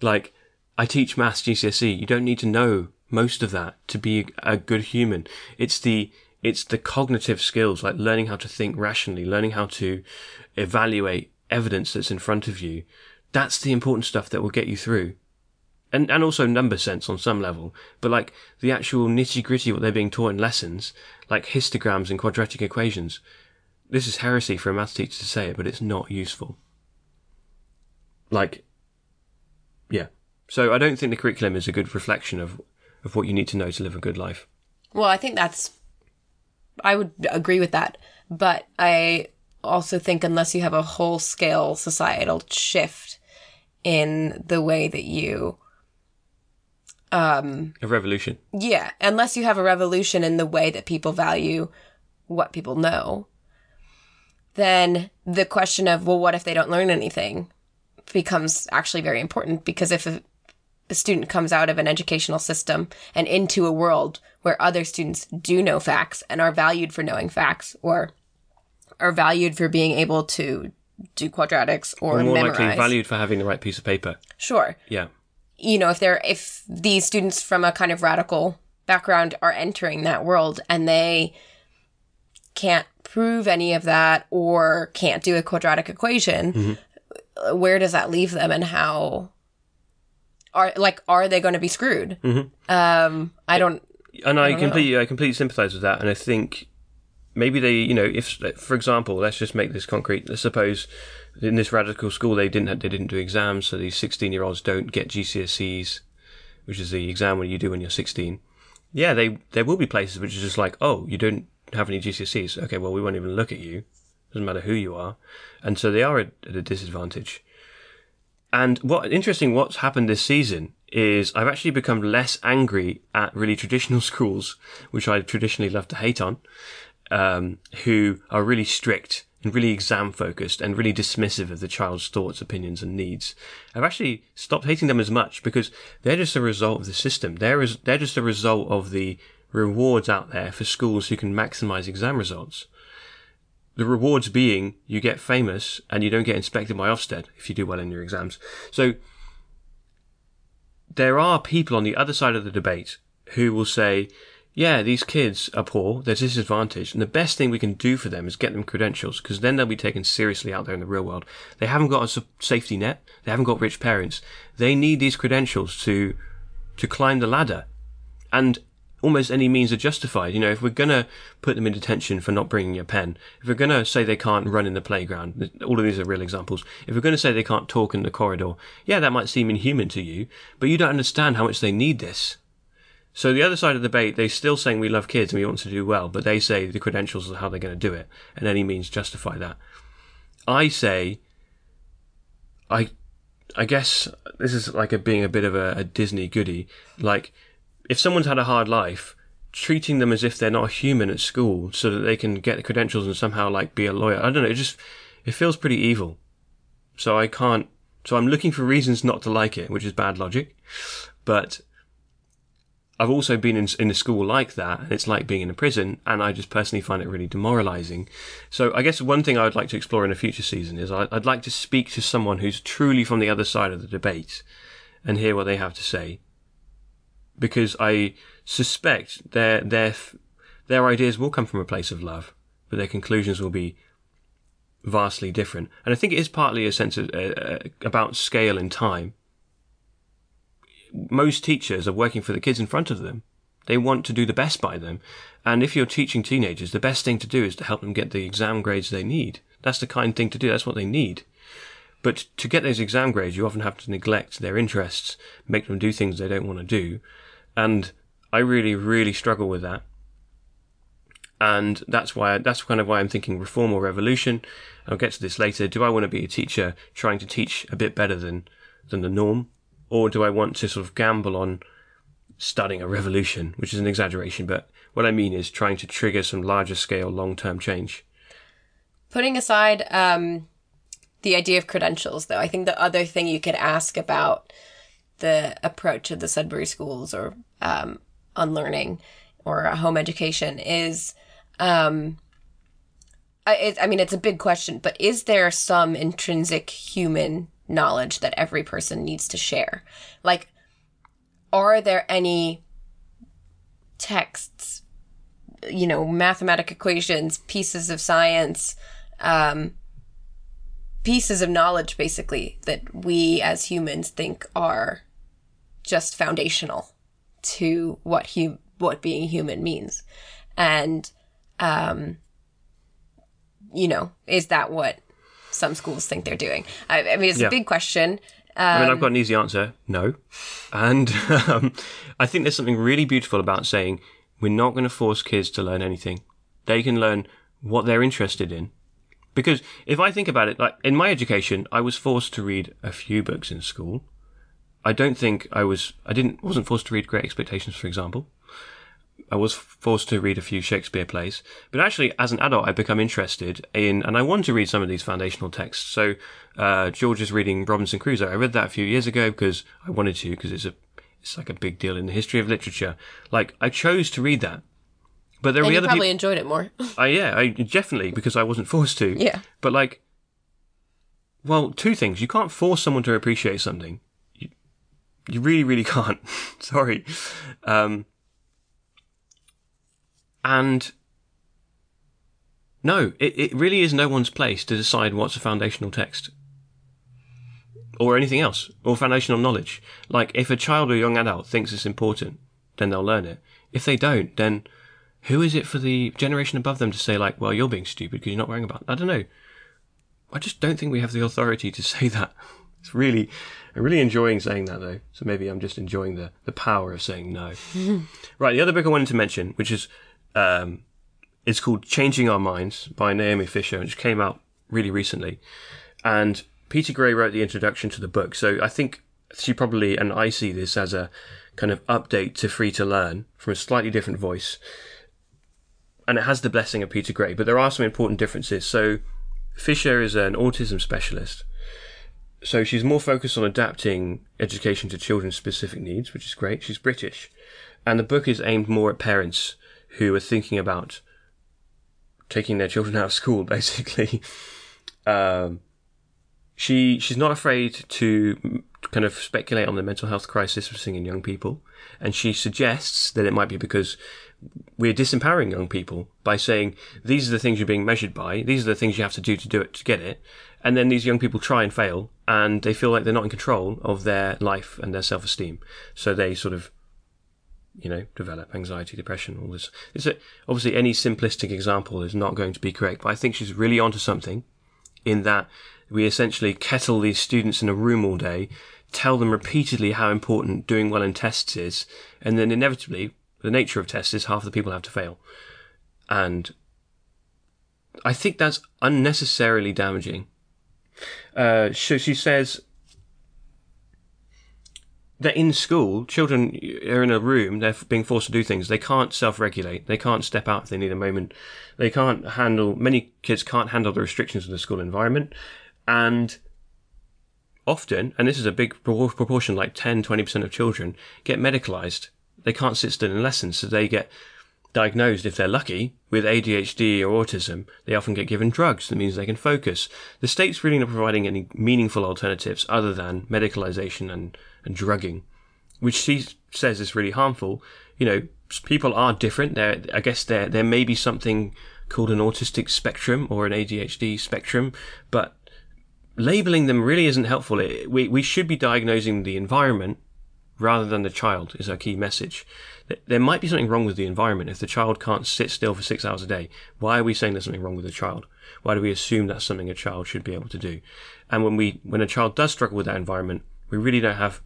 Like, I teach maths GCSE. You don't need to know most of that to be a good human. It's the, it's the cognitive skills, like learning how to think rationally, learning how to evaluate evidence that's in front of you. That's the important stuff that will get you through and and also number sense on some level, but like the actual nitty gritty what they're being taught in lessons, like histograms and quadratic equations, this is heresy for a math teacher to say it, but it's not useful. Like, yeah. So I don't think the curriculum is a good reflection of of what you need to know to live a good life. Well, I think that's. I would agree with that, but I also think unless you have a whole scale societal shift in the way that you Um, a revolution. Yeah, unless you have a revolution in the way that people value what people know, then the question of, well, what if they don't learn anything becomes actually very important because if a, a student comes out of an educational system and into a world where other students do know facts and are valued for knowing facts or are valued for being able to do quadratics or, Or more memorize. likely valued for having the right piece of paper. Sure Yeah. You know, if they're if these students from a kind of radical background are entering that world and they can't prove any of that or can't do a quadratic equation, uh, where does that leave them and how are like are they going to be screwed? Um, I don't. And I, don't know. completely, I completely sympathise with that. And I think maybe they, you know, if, for example, let's just make this concrete. Let's suppose in this radical school they didn't, they didn't do exams, so these sixteen-year-olds don't get GCSEs, which is the exam when you do when you're sixteen. Yeah, they there will be places which are just like, oh, you don't have any GCSEs. Okay, well, we won't even look at you. Doesn't matter who you are, and so they are at, at a disadvantage. And what interesting, what's happened this season is I've actually become less angry at really traditional <laughs> schools, which I traditionally love to hate on, um, who are really strict and really exam focused and really dismissive of the child's thoughts, opinions, and needs. I've actually stopped hating them as much because they're just a result of the system. They're, they're just a result of the rewards out there for schools who can maximize exam results. The rewards being you get famous and you don't get inspected by Ofsted if you do well in your exams. So there are people on the other side of the debate who will say, yeah, these kids are poor, they're disadvantaged, and the best thing we can do for them is get them credentials, because then they'll be taken seriously out there in the real world. They haven't got a safety net, they haven't got rich parents. They need these credentials to, to climb the ladder. And almost any means are justified. You know, if we're gonna put them in detention for not bringing a pen, if we're gonna say they can't run in the playground, all of these are real examples. If we're gonna say they can't talk in the corridor, yeah, that might seem inhuman to you, but you don't understand how much they need this. So the other side of the debate, they're still saying we love kids and we want to do well, but they say the credentials are how they're going to do it, and any means justify that. I say, I, I guess this is like a being a bit of a, a Disney goody. Like, if someone's had a hard life, treating them as if they're not a human at school, so that they can get the credentials and somehow like be a lawyer. I don't know. It just it feels pretty evil. So I can't. So I'm looking for reasons not to like it, which is bad logic, but. I've also been in, in a school like that, and it's like being in a prison, and I just personally find it really demoralizing. So I guess one thing I would like to explore in a future season is I, I'd like to speak to someone who's truly from the other side of the debate and hear what they have to say. Because I suspect their, their, their ideas will come from a place of love, but their conclusions will be vastly different. And I think it is partly a sense of, uh, uh, about scale and time most teachers are working for the kids in front of them. They want to do the best by them. And if you're teaching teenagers, the best thing to do is to help them get the exam grades they need. That's the kind thing to do. That's what they need. But to get those exam grades, you often have to neglect their interests, make them do things they don't want to do. And I really, really struggle with that. And that's why, that's kind of why I'm thinking reform or revolution. I'll get to this later. Do I want to be a teacher trying to teach a bit better than, than the norm? Or do I want to sort of gamble on starting a revolution, which is an exaggeration, but what I mean is trying to trigger some larger scale long term change? Putting aside um, the idea of credentials, though, I think the other thing you could ask about the approach of the Sudbury schools or um, unlearning or home education is. Um, I, I mean, it's a big question, but is there some intrinsic human knowledge that every person needs to share? Like, are there any texts, you know, mathematic equations, pieces of science, um, pieces of knowledge, basically, that we as humans think are just foundational to what hu- what being human means, and um, you know, is that what some schools think they're doing? I, I mean, it's Yeah. a big question. I mean, I've got an easy answer. No. And <laughs> um, I think there's something really beautiful about saying we're not going to force kids to learn anything. They can learn what they're interested in. Because if I think about it, like in my education, I was forced to read a few books in school. I don't think I was, I didn't, wasn't forced to read Great Expectations, for example. I was forced to read a few Shakespeare plays, but actually, as an adult, I've become interested in, and I want to read some of these foundational texts. So, uh, George is reading Robinson Crusoe. I read that a few years ago because I wanted to, because it's a, it's like a big deal in the history of literature. Like, I chose to read that, but there And were you other probably people. enjoyed it more. <laughs> I yeah, I definitely because I wasn't forced to. Yeah. But like, well, two things: you can't force someone to appreciate something. You, you really, really <laughs> can't. Sorry. Um, and no, it, it really is no one's place to decide what's a foundational text or anything else or foundational knowledge. Like, if a child or young adult thinks it's important, then they'll learn it. If they don't, then who is it for the generation above them to say like, well, you're being stupid because you're not worrying about? it? I don't know. I just don't think we have the authority to say <laughs> that. It's really, I'm really enjoying saying that though. So maybe I'm just enjoying the the power of saying no. <laughs> right. The other book I wanted to mention, which is, um, it's called Changing Our Minds by Naomi Fisher, which came out really recently. And Peter Gray wrote the introduction to the book. So I think she probably, and I see this as a kind of update to Free to Learn from a slightly different voice. And it has the blessing of Peter Gray, but there are some important differences. So Fisher is an autism specialist. So she's more focused on adapting education to children's specific needs, which is great. She's British. And the book is aimed more at parents who are thinking about taking their children out of school, <laughs> basically. Um, she she's not afraid to kind of speculate on the mental health crisis we're seeing in young people, and she suggests that it might be because we're disempowering young people by saying these are the things you're being measured by, these are the things you have to do to do it to get it, and then these young people try and fail, and they feel like they're not in control of their life and their self-esteem, so they sort of you know, develop anxiety, depression, all this. It's a, obviously any simplistic example is not going to be correct, but I think she's really onto something in that we essentially kettle these students in a room all day, tell them repeatedly how important doing well in tests is, and then inevitably, the nature of tests is half the people have to fail. And I think that's unnecessarily damaging. Uh, so she says that in school, children are in a room, they're being forced to do things. They can't self-regulate. They can't step out if they need a moment. They can't handle, many kids can't handle the restrictions of the school environment. And often, and this is a big proportion, like 10, 20% of children get medicalized. They can't sit still in lessons, so they get diagnosed, if they're lucky, with ADHD or autism. They often get given drugs. That means they can focus. The state's really not providing any meaningful alternatives other than medicalization and, and drugging, which she says is really harmful. You know, people are different. There, I guess there there may be something called an autistic spectrum or an ADHD spectrum, but labeling them really isn't helpful. It, we we should be diagnosing the environment rather than the child is our key message. There might be something wrong with the environment if the child can't sit still for six hours a day. Why are we saying there's something wrong with the child? Why do we assume that's something a child should be able to do? And when we when a child does struggle with that environment, we really don't have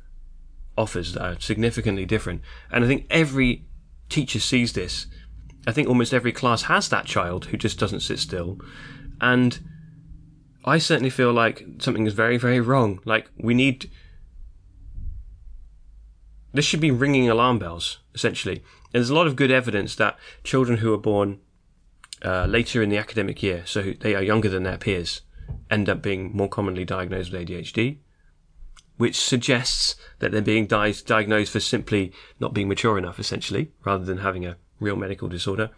offers that are significantly different. And I think every teacher sees this. I think almost every class has that child who just doesn't sit still. And I certainly feel like something is very, very wrong. Like we need. This should be ringing alarm bells, essentially. And there's a lot of good evidence that children who are born uh, later in the academic year, so they are younger than their peers, end up being more commonly diagnosed with ADHD, which suggests that they're being di- diagnosed for simply not being mature enough, essentially, rather than having a real medical disorder.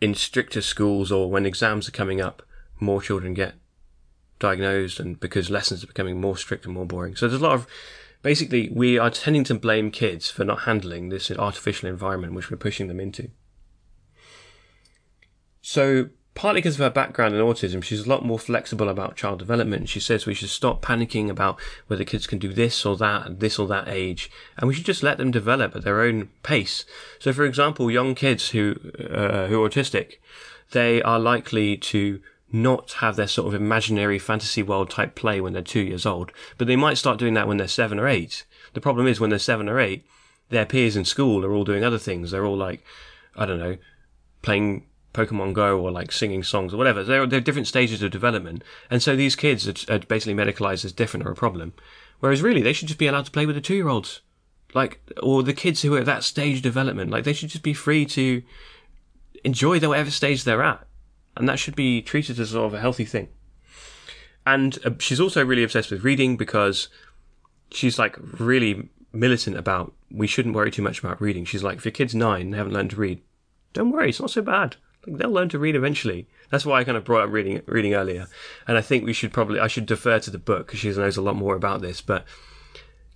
In stricter schools or when exams are coming up, more children get diagnosed and because lessons are becoming more strict and more boring. So there's a lot of basically we are tending to blame kids for not handling this artificial environment which we're pushing them into. So partly because of her background in autism, she's a lot more flexible about child development. She says we should stop panicking about whether kids can do this or that at this or that age, and we should just let them develop at their own pace. So, for example, young kids who uh, who are autistic, they are likely to not have their sort of imaginary fantasy world type play when they're two years old, but they might start doing that when they're seven or eight. The problem is when they're seven or eight, their peers in school are all doing other things. They're all like, I don't know, playing Pokemon Go or like singing songs or whatever. They're, they're different stages of development. And so these kids are, are basically medicalized as different or a problem. Whereas really, they should just be allowed to play with the two year olds. Like, or the kids who are at that stage of development. Like, they should just be free to enjoy the whatever stage they're at. And that should be treated as sort of a healthy thing. And uh, she's also really obsessed with reading because she's like really militant about we shouldn't worry too much about reading. She's like, if your kid's nine and haven't learned to read, don't worry, it's not so bad. They'll learn to read eventually. That's why I kind of brought up reading reading earlier. And I think we should probably I should defer to the book because she knows a lot more about this. But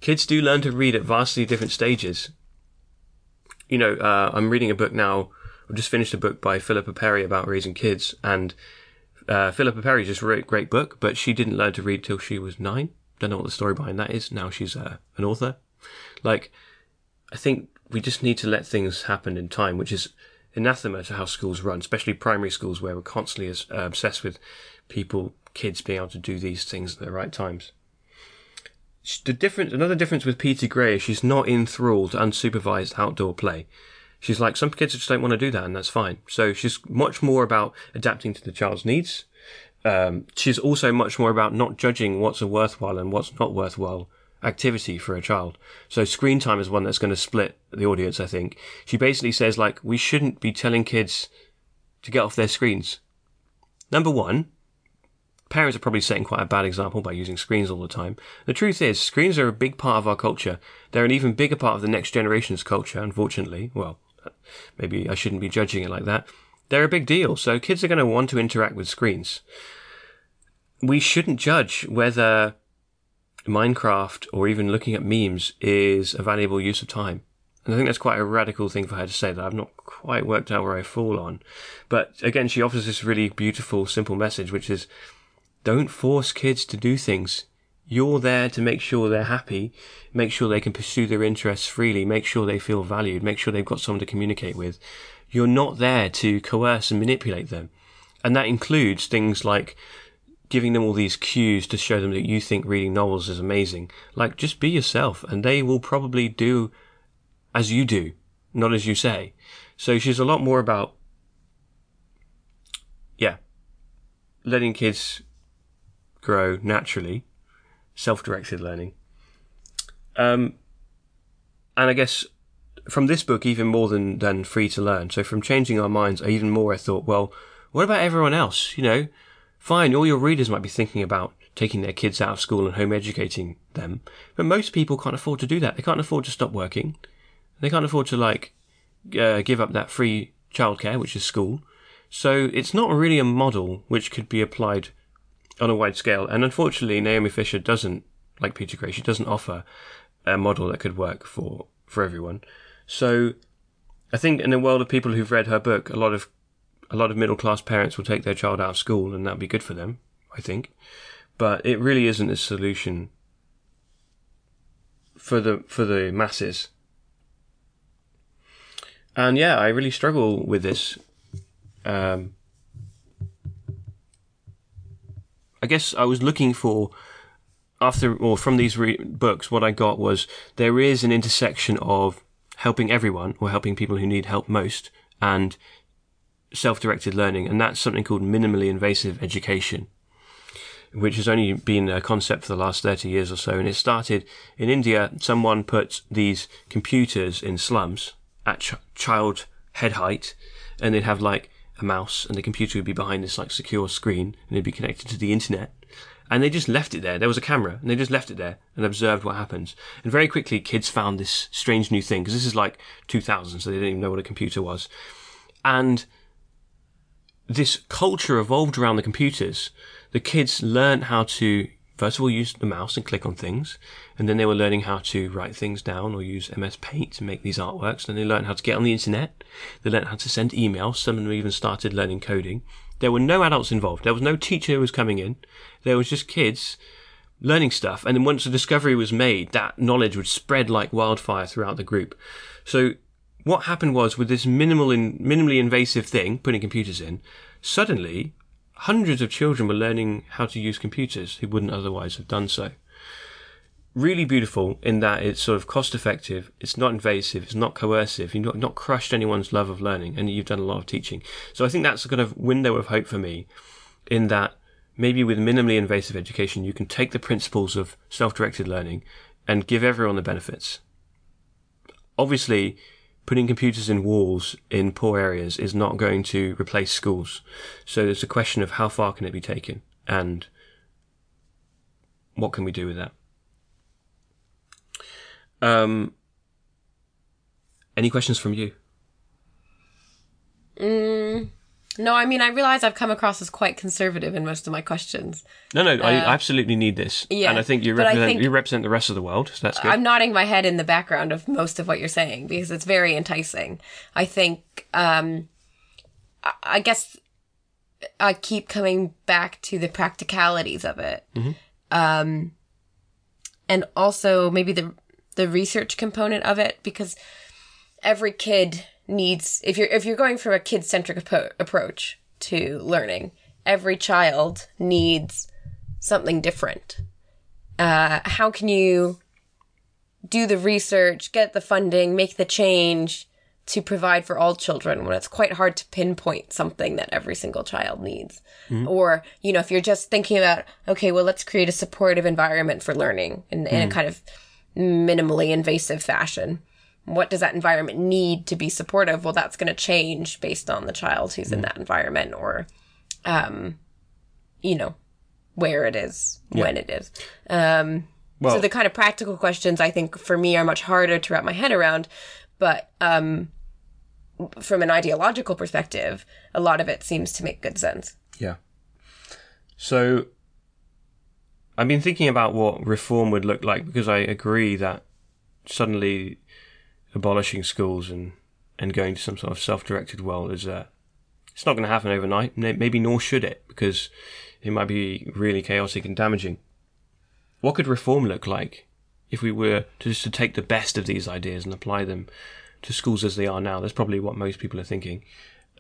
kids do learn to read at vastly different stages. You know, uh, I'm reading a book now. I've just finished a book by Philippa Perry about raising kids, and uh, Philippa Perry just wrote a great book, but she didn't learn to read till she was nine. Don't know what the story behind that is. Now she's uh, an author. Like, I think we just need to let things happen in time, which is anathema to how schools run, especially primary schools where we're constantly uh, obsessed with people, kids being able to do these things at the right times. The difference, another difference with Peter Gray is she's not enthralled to unsupervised outdoor play. She's like, some kids just don't want to do that, and that's fine. So she's much more about adapting to the child's needs. Um, she's also much more about not judging what's worthwhile and what's not worthwhile activity for a child. So screen time is one that's going to split the audience, I think. She basically says, like, we shouldn't be telling kids to get off their screens. Number one, parents are probably setting quite a bad example by using screens all the time. The truth is, screens are a big part of our culture. They're an even bigger part of the next generation's culture, unfortunately. Well, maybe I shouldn't be judging it like that. They're a big deal, so kids are going to want to interact with screens. We shouldn't judge whether Minecraft or even looking at memes is a valuable use of time. And I think that's quite a radical thing for her to say that I've not quite worked out where I fall on. But again, she offers this really beautiful, simple message, which is don't force kids to do things. You're there to make sure they're happy, make sure they can pursue their interests freely, make sure they feel valued, make sure they've got someone to communicate with. You're not there to coerce and manipulate them. And that includes things like giving them all these cues to show them that you think reading novels is amazing. Like, just be yourself, and they will probably do as you do, not as you say. So she's a lot more about, yeah, letting kids grow naturally, self-directed learning. Um, and I guess from this book, even more than, than free to learn. So from changing our minds, even more, I thought, well, what about everyone else? You know, Fine, all your readers might be thinking about taking their kids out of school and home educating them, but most people can't afford to do that. They can't afford to stop working. They can't afford to like uh, give up that free childcare, which is school. So it's not really a model which could be applied on a wide scale. And unfortunately, Naomi Fisher doesn't, like Peter Gray, she doesn't offer a model that could work for, for everyone. So I think in a world of people who've read her book, a lot of a lot of middle class parents will take their child out of school and that'd be good for them, I think. But it really isn't a solution for the for the masses. And yeah, I really struggle with this. Um, I guess I was looking for after or from these re- books, what I got was there is an intersection of helping everyone or helping people who need help most and self-directed learning, and that's something called minimally invasive education, which has only been a concept for the last 30 years or so. And it started in India. Someone put these computers in slums at ch- child head height, and they'd have like a mouse, and the computer would be behind this like secure screen, and it'd be connected to the internet. And they just left it there. There was a camera, and they just left it there and observed what happens. And very quickly, kids found this strange new thing because this is like 2000, so they didn't even know what a computer was. And this culture evolved around the computers. The kids learned how to, first of all, use the mouse and click on things. And then they were learning how to write things down or use MS Paint to make these artworks. Then they learned how to get on the internet. They learned how to send emails. Some of them even started learning coding. There were no adults involved. There was no teacher who was coming in. There was just kids learning stuff. And then once a discovery was made, that knowledge would spread like wildfire throughout the group. So what happened was with this minimal in, minimally invasive thing, putting computers in, suddenly hundreds of children were learning how to use computers who wouldn't otherwise have done so. Really beautiful in that it's sort of cost effective, it's not invasive, it's not coercive, you've not, not crushed anyone's love of learning, and you've done a lot of teaching. So I think that's a kind of window of hope for me in that maybe with minimally invasive education, you can take the principles of self directed learning and give everyone the benefits. Obviously, putting computers in walls in poor areas is not going to replace schools. So there's a question of how far can it be taken and what can we do with that? Um, any questions from you? No, I mean, I realize I've come across as quite conservative in most of my questions. No, no, I absolutely need this, yeah, and I think you but I represent think- you represent the rest of the world. So that's good. I'm nodding my head in the background of most of what you're saying because it's very enticing. I think, um, I- I guess I keep coming back to the practicalities of it. Um, and also maybe the, the research component of it because every kid needs, if you're, if you're going from a kid centric appro- approach to learning, every child needs something different. Uh, how can you do the research, get the funding, make the change to provide for all children when it's quite hard to pinpoint something that every single child needs. Or, you know, if you're just thinking about, okay, well, let's create a supportive environment for learning in, in a kind of minimally invasive fashion. What does that environment need to be supportive? Well, that's going to change based on the child who's in that environment or, um, you know, where it is, when it is. Um, well, so the kind of practical questions I think for me are much harder to wrap my head around, but um, from an ideological perspective, a lot of it seems to make good sense. Yeah. So I've been thinking about what reform would look like because I agree that suddenly abolishing schools and, and going to some sort of self-directed world is uh, it's not going to happen overnight. Maybe nor should it because it might be really chaotic and damaging. What could reform look like if we were to just to take the best of these ideas and apply them to schools as they are now? That's probably what most people are thinking.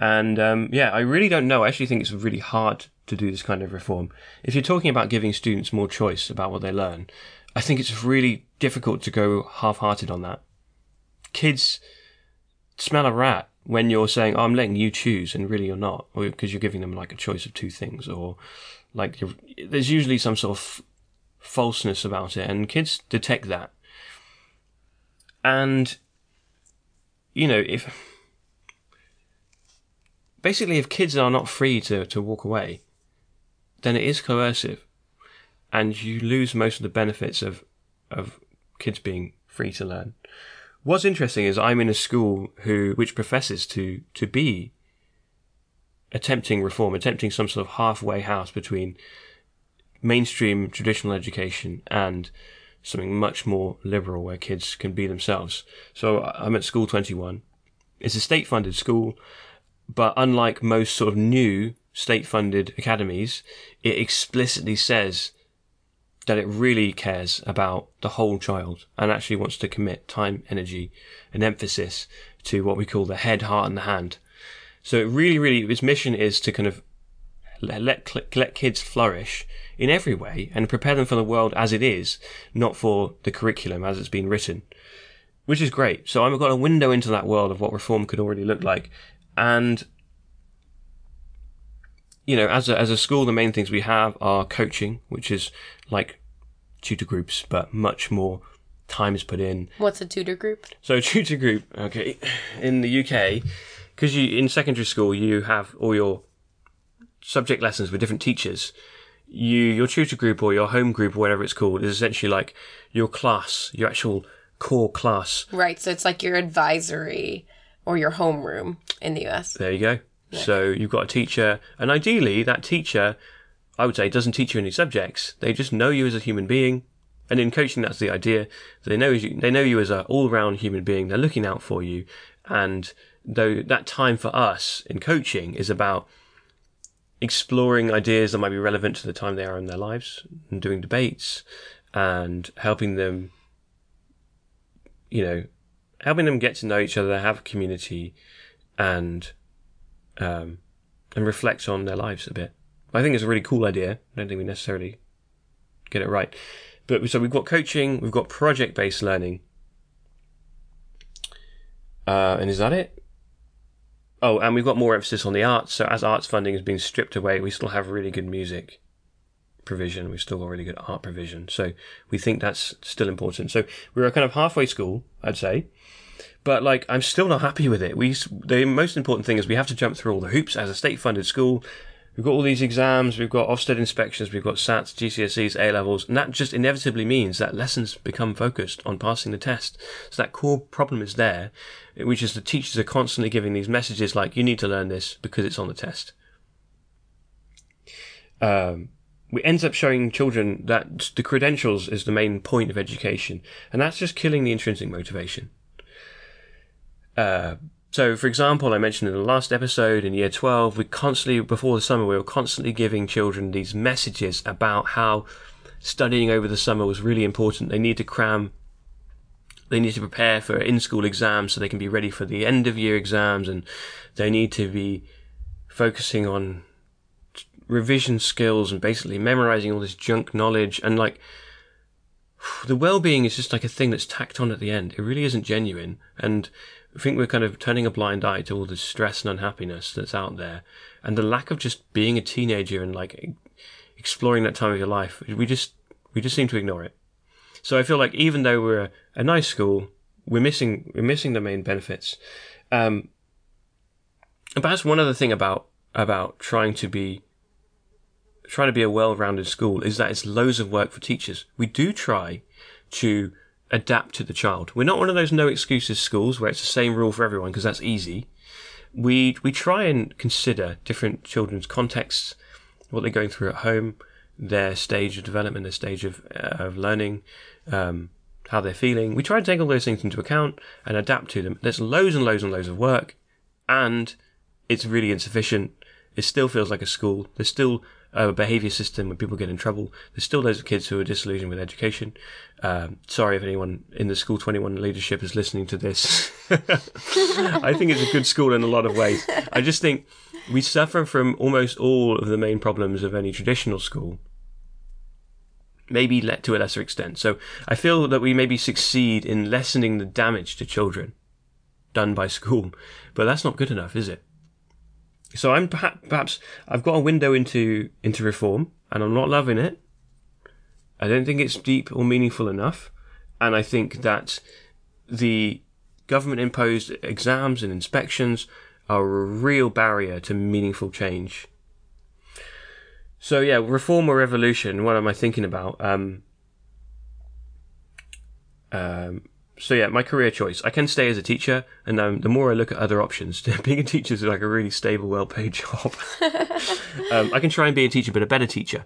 And um, yeah, I really don't know. I actually think it's really hard to do this kind of reform. If you're talking about giving students more choice about what they learn, I think it's really difficult to go half-hearted on that. Kids smell a rat when you're saying, oh, "I'm letting you choose," and really you're not, because you're giving them like a choice of two things, or like there's usually some sort of falseness about it, and kids detect that. And you know, if basically if kids are not free to, to walk away, then it is coercive. And you lose most of the benefits of of kids being free to learn. What's interesting is I'm in a school who which professes to to be attempting reform, attempting some sort of halfway house between mainstream traditional education and something much more liberal where kids can be themselves. So I'm at School 21. It's a state funded school, but unlike most sort of new state funded academies, it explicitly says that it really cares about the whole child and actually wants to commit time, energy, and emphasis to what we call the head, heart, and the hand. So it really, really, its mission is to kind of let, let, let kids flourish in every way and prepare them for the world as it is, not for the curriculum as it's been written, which is great. So I've got a window into that world of what reform could already look like. And, you know, as a, as a school, the main things we have are coaching, which is like tutor groups, but much more time is put in. What's a tutor group? So <laughs> tutor group, okay, in the UK, because you in secondary school you have all your subject lessons with different teachers. You your tutor group or your home group or whatever it's called is essentially like your class, your actual core class. Right, so it's like your advisory or your homeroom in the US. There you go. So you've got a teacher, and ideally that teacher, I would say, doesn't teach you any subjects. They just know you as a human being. And in coaching, that's the idea. They know you, they know you as an all-round human being. They're looking out for you. And though that time for us in coaching is about exploring ideas that might be relevant to the time they are in their lives and doing debates and helping them, you know, helping them get to know each other, have a community and, um, and reflect on their lives a bit. I think it's a really cool idea. I don't think we necessarily get it right. But so we've got coaching, we've got project based learning. Uh, and is that it? Oh, and we've got more emphasis on the arts. So as arts funding is being stripped away, we still have really good music provision. We've still got really good art provision. So we think that's still important. So we're a kind of halfway school, I'd say. But like, I'm still not happy with it. We, the most important thing is we have to jump through all the hoops as a state funded school. We've got all these exams, we've got Ofsted inspections, we've got SATs, GCSEs, A levels, and that just inevitably means that lessons become focused on passing the test. So that core problem is there, which is the teachers are constantly giving these messages like, you need to learn this because it's on the test. Um, we ends up showing children that the credentials is the main point of education, and that's just killing the intrinsic motivation. Uh, so, for example, I mentioned in the last episode in year 12, we constantly, before the summer, we were constantly giving children these messages about how studying over the summer was really important. They need to cram, they need to prepare for in school exams so they can be ready for the end of year exams, and they need to be focusing on revision skills and basically memorizing all this junk knowledge. And like, the well being is just like a thing that's tacked on at the end. It really isn't genuine. And I think we're kind of turning a blind eye to all the stress and unhappiness that's out there, and the lack of just being a teenager and like exploring that time of your life. We just we just seem to ignore it. So I feel like even though we're a, nice school, we're missing we're missing the main benefits. Um, and perhaps one other thing about about trying to be trying to be a well-rounded school is that it's loads of work for teachers. We do try to adapt to the child. We're not one of those no excuses schools where it's the same rule for everyone because that's easy. We we try and consider different children's contexts, what they're going through at home, their stage of development, their stage of uh, of learning, um, how they're feeling. We try and take all those things into account and adapt to them. There's loads and loads and loads of work, and it's really insufficient. It still feels like a school. There's still a behaviour system when people get in trouble. There's still of kids who are disillusioned with education. Um, sorry if anyone in the School 21 leadership is listening to this. <laughs> I think it's a good school in a lot of ways. I just think we suffer from almost all of the main problems of any traditional school. Maybe let to a lesser extent. So I feel that we maybe succeed in lessening the damage to children done by school, but that's not good enough, is it? So I'm perhaps, perhaps I've got a window into into reform, and I'm not loving it. I don't think it's deep or meaningful enough, and I think that the government imposed exams and inspections are a real barrier to meaningful change. So yeah, reform or revolution. What am I thinking about? Um, um, so yeah, my career choice. I can stay as a teacher, and um, the more I look at other options, <laughs> being a teacher is like a really stable, well-paid <laughs> job. <laughs> um, I can try and be a teacher, but a better teacher,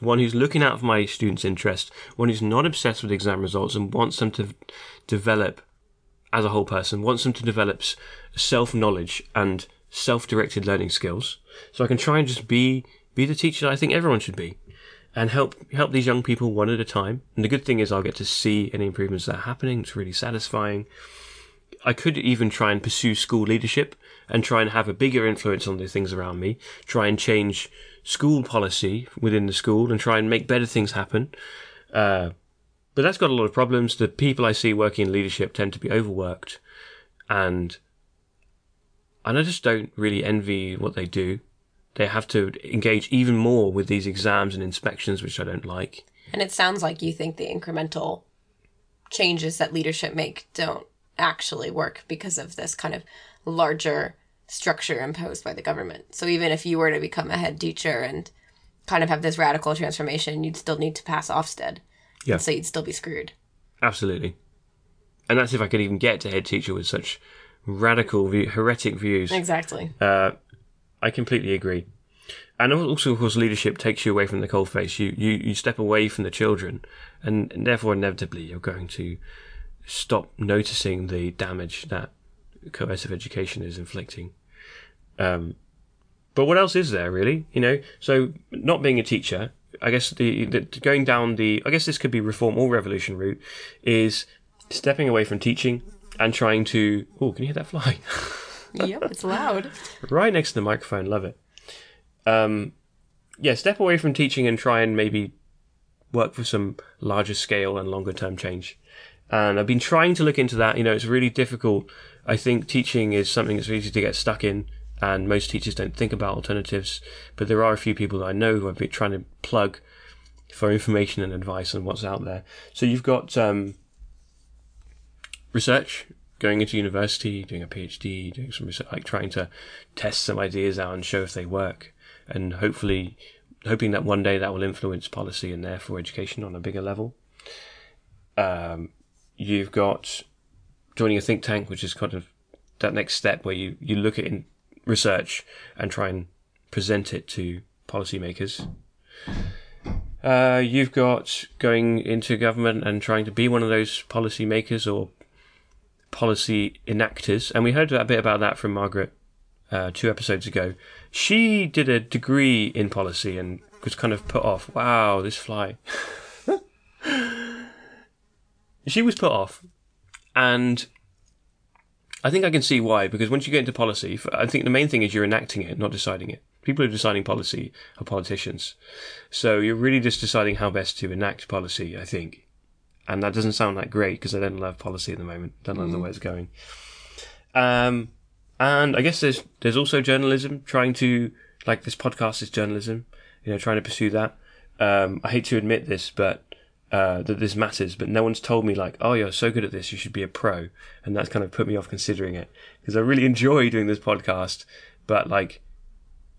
one who's looking out for my students' interest, one who's not obsessed with exam results and wants them to develop as a whole person, wants them to develop self-knowledge and self-directed learning skills. So I can try and just be be the teacher I think everyone should be and help help these young people one at a time. And the good thing is I'll get to see any improvements that are happening. It's really satisfying. I could even try and pursue school leadership and try and have a bigger influence on the things around me, try and change school policy within the school and try and make better things happen. Uh, but that's got a lot of problems. The people I see working in leadership tend to be overworked and and I just don't really envy what they do they have to engage even more with these exams and inspections, which I don't like. And it sounds like you think the incremental changes that leadership make don't actually work because of this kind of larger structure imposed by the government. So even if you were to become a head teacher and kind of have this radical transformation, you'd still need to pass Ofsted. Yeah. So you'd still be screwed. Absolutely. And that's if I could even get to head teacher with such radical, view, heretic views. Exactly. Uh, I completely agree. And also, of course, leadership takes you away from the cold face. You, you, you step away from the children, and therefore, inevitably, you're going to stop noticing the damage that coercive education is inflicting. Um, but what else is there, really? You know, so not being a teacher, I guess the, the going down the, I guess this could be reform or revolution route, is stepping away from teaching and trying to. Oh, can you hear that fly? <laughs> yep, it's loud. right next to the microphone. Love it. um, yeah, step away from teaching and try and maybe work for some larger scale and longer term change. And I've been trying to look into that. You know, it's really difficult. I think teaching is something that's easy to get stuck in, and most teachers don't think about alternatives. But there are a few people that I know who I've been trying to plug for information and advice on what's out there. So you've got um, research, going into university, doing a PhD, doing some research, like trying to test some ideas out and show if they work, and hopefully, hoping that one day that will influence policy and therefore education on a bigger level. Um, you've got joining a think tank, which is kind of that next step where you, you look at in research and try and present it to policymakers. Uh, you've got going into government and trying to be one of those policymakers or policy enactors, and we heard a bit about that from Margaret uh, two episodes ago. She did a degree in policy and was kind of put off. Wow, this fly. <laughs> she was put off, and I think I can see why. Because once you get into policy, I think the main thing is you're enacting it, not deciding it. People who are deciding policy are politicians, so you're really just deciding how best to enact policy. I think, and that doesn't sound like great because I don't love policy at the moment. Don't love mm. the way it's going. Um, and I guess there's there's also journalism trying to like this podcast is journalism. You know, trying to pursue that. Um, I hate to admit this, but uh, that this matters, but no one's told me like, oh, you're so good at this, you should be a pro, and that's kind of put me off considering it because I really <laughs> enjoy doing this podcast, but like,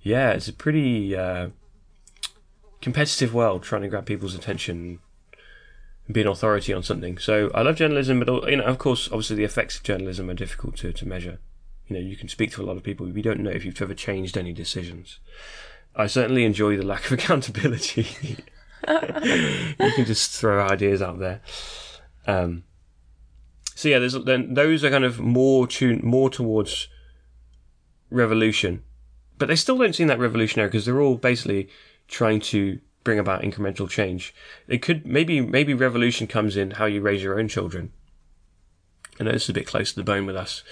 yeah, it's a pretty uh, competitive world trying to grab people's attention be an authority on something. So I love journalism, but you know, of course, obviously the effects of journalism are difficult to, to measure. You know, you can speak to a lot of people, but you don't know if you've ever changed any decisions. I certainly enjoy the lack of <laughs> accountability. <laughs> you can just throw ideas out there. Um, so yeah, there's then those are kind of more tuned more towards revolution, but they still don't seem that revolutionary because they're all basically trying to bring about incremental change. It could maybe maybe revolution comes in how you raise your own children. I know this is a bit close to the bone with us,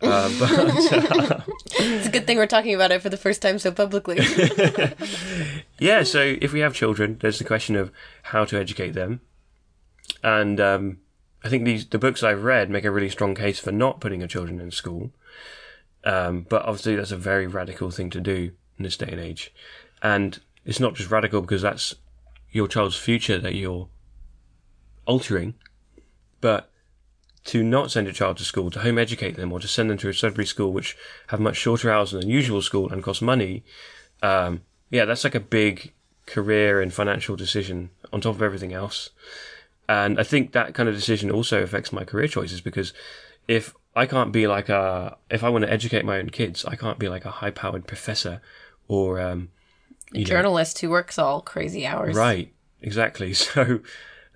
uh, <laughs> but uh, it's a good thing we're talking about it for the first time so publicly. <laughs> yeah, so if we have children, there's the question of how to educate them, and um, I think these the books I've read make a really strong case for not putting your children in school. Um, but obviously, that's a very radical thing to do in this day and age, and it's not just radical because that's your child's future that you're altering, but to not send your child to school, to home educate them, or to send them to a secondary school which have much shorter hours than usual school and cost money, um, yeah, that's like a big career and financial decision on top of everything else. And I think that kind of decision also affects my career choices because if I can't be like a, if I want to educate my own kids, I can't be like a high powered professor or, um, a journalist know. who works all crazy hours. Right, exactly. <laughs> So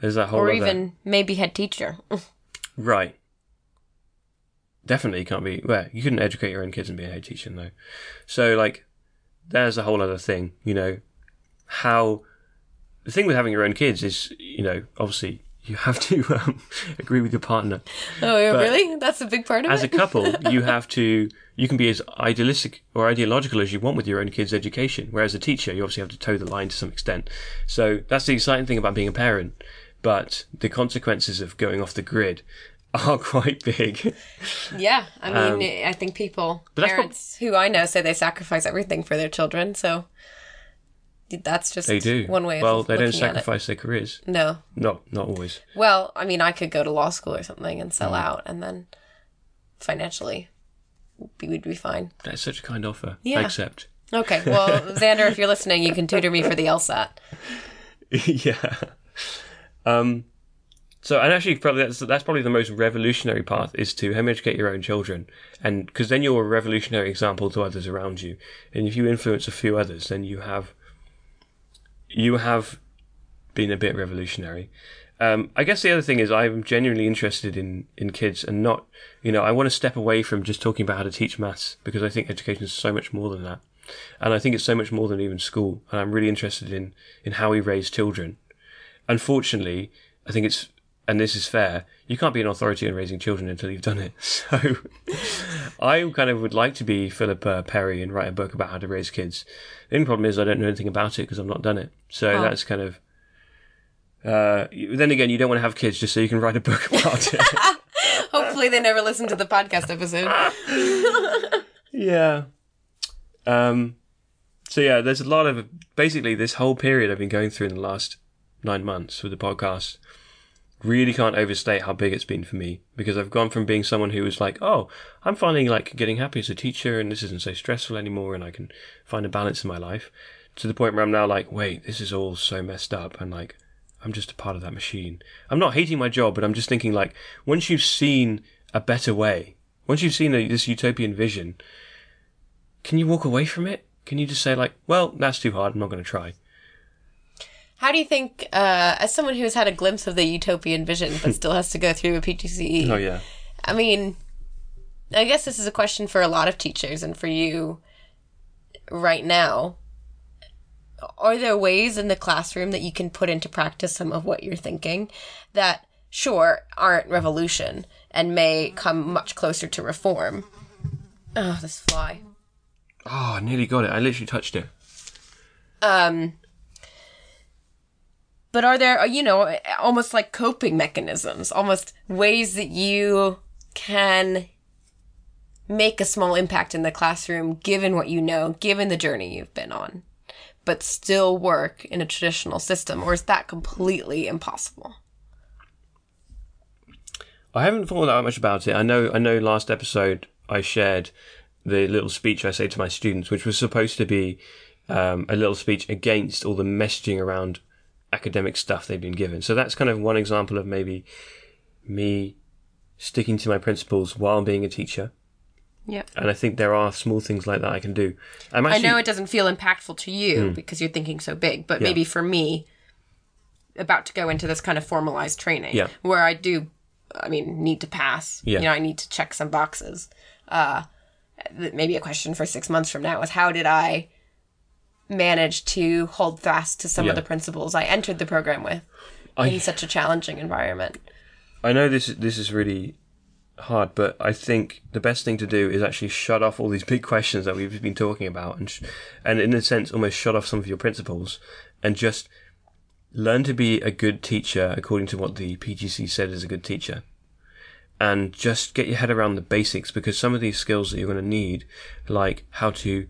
there's that whole. Or even maybe head teacher. <laughs> right. Definitely you can't be. Well, you couldn't educate your own kids and be a head teacher, though. So, like, there's a whole other thing, you know, how. The thing with having your own kids is, you know, obviously you have to <laughs> um, agree with your partner. Oh, yeah, really? That's a big part of as it. As a couple, <laughs> you have to. You can be as idealistic or ideological as you want with your own kids' education. Whereas a teacher, you obviously have to toe the line to some extent. So that's the exciting thing about being a parent. But the consequences of going off the grid <laughs> are quite big. Yeah, I mean, um, I think people, parents who I know, say they sacrifice everything for their children. So that's just they do one way. Well, they don't sacrifice their careers. No, no, not always. Well, I mean, I could go to law school or something and sell mm. out, and then financially, we would be fine. That's such a kind offer. Yeah, I accept. Okay, well, <laughs> Xander, if you're listening, you can tutor me for the LSAT. <laughs> yeah. Um. So, and actually, probably that's that's probably the most revolutionary part is to home educate your own children, and because then you're a revolutionary example to others around you, and if you influence a few others, then you have you have been a bit revolutionary. Um, I guess the other thing is I'm genuinely interested in, in kids and not, you know, I want to step away from just talking about how to teach maths because I think education is so much more than that. And I think it's so much more than even school. And I'm really interested in, in how we raise children. Unfortunately, I think it's and this is fair, you can't be an authority on raising children until you've done it. <laughs> So I kind of would like to be Philip uh, Perry and write a book about how to raise kids. The only problem is I don't know anything about it because I've not done it. So Oh. that's kind of. Uh, then again, you don't want to have kids just so you can write a book <laughs> about it. <laughs> Hopefully, they never listen to the podcast episode. yeah. Um. So yeah, there's a lot of basically this whole period I've been going through in the last nine months with the podcast. Really can't overstate how big it's been for me because I've gone from being someone who was like, oh, I'm finally like getting happy as a teacher and this isn't so stressful anymore and I can find a balance in my life to the point where I'm now like, wait, this is all so messed up and like I'm just a part of that machine. I'm not hating my job, but I'm just thinking like once you've seen a better way, once you've seen a, this utopian vision, can you walk away from it? Can you just say like, well, that's too hard. I'm not going to try. How do you think, uh, as someone who's had a glimpse of the utopian vision but <laughs> still has to go through a PGCE, Oh yeah. I mean, I guess this is a question for a lot of teachers and for you right now. Are there ways in the classroom that you can put into practice some of what you're thinking that, sure, aren't revolution and may come much closer to reform? Oh, this fly. Oh, I nearly got it. I literally touched it. Um, but are there, you know, almost like coping mechanisms, almost ways that you can make a small impact in the classroom given what you know, given the journey you've been on, but still work in a traditional system? Or is that completely impossible? I haven't thought that much about it. I know. I know. Last episode, I shared the little speech I say to my students, which was supposed to be um, a little speech against all the messaging around academic stuff they've been given. So that's kind of one example of maybe me sticking to my principles while being a teacher. Yep. And I think there are small things like that I can do. I'm I know it doesn't feel impactful to you because you're thinking so big, but maybe for me, about to go into this kind of formalized training Yeah. where I do, I mean, need to pass. Yeah. You know, I need to check some boxes. Uh, maybe a question for six months from now is how did I manage to hold fast to some Yeah. of the principles I entered the program with I- in such a challenging environment? I know this is this is really hard, but I think the best thing to do is actually shut off all these <laughs> big questions that we've been talking about, and sh- and in a sense, almost shut off some of your principles, and just learn to be a good teacher according to what the PGCE said is a good teacher, and just get your head around the basics because some of these skills that you're going to need, like how to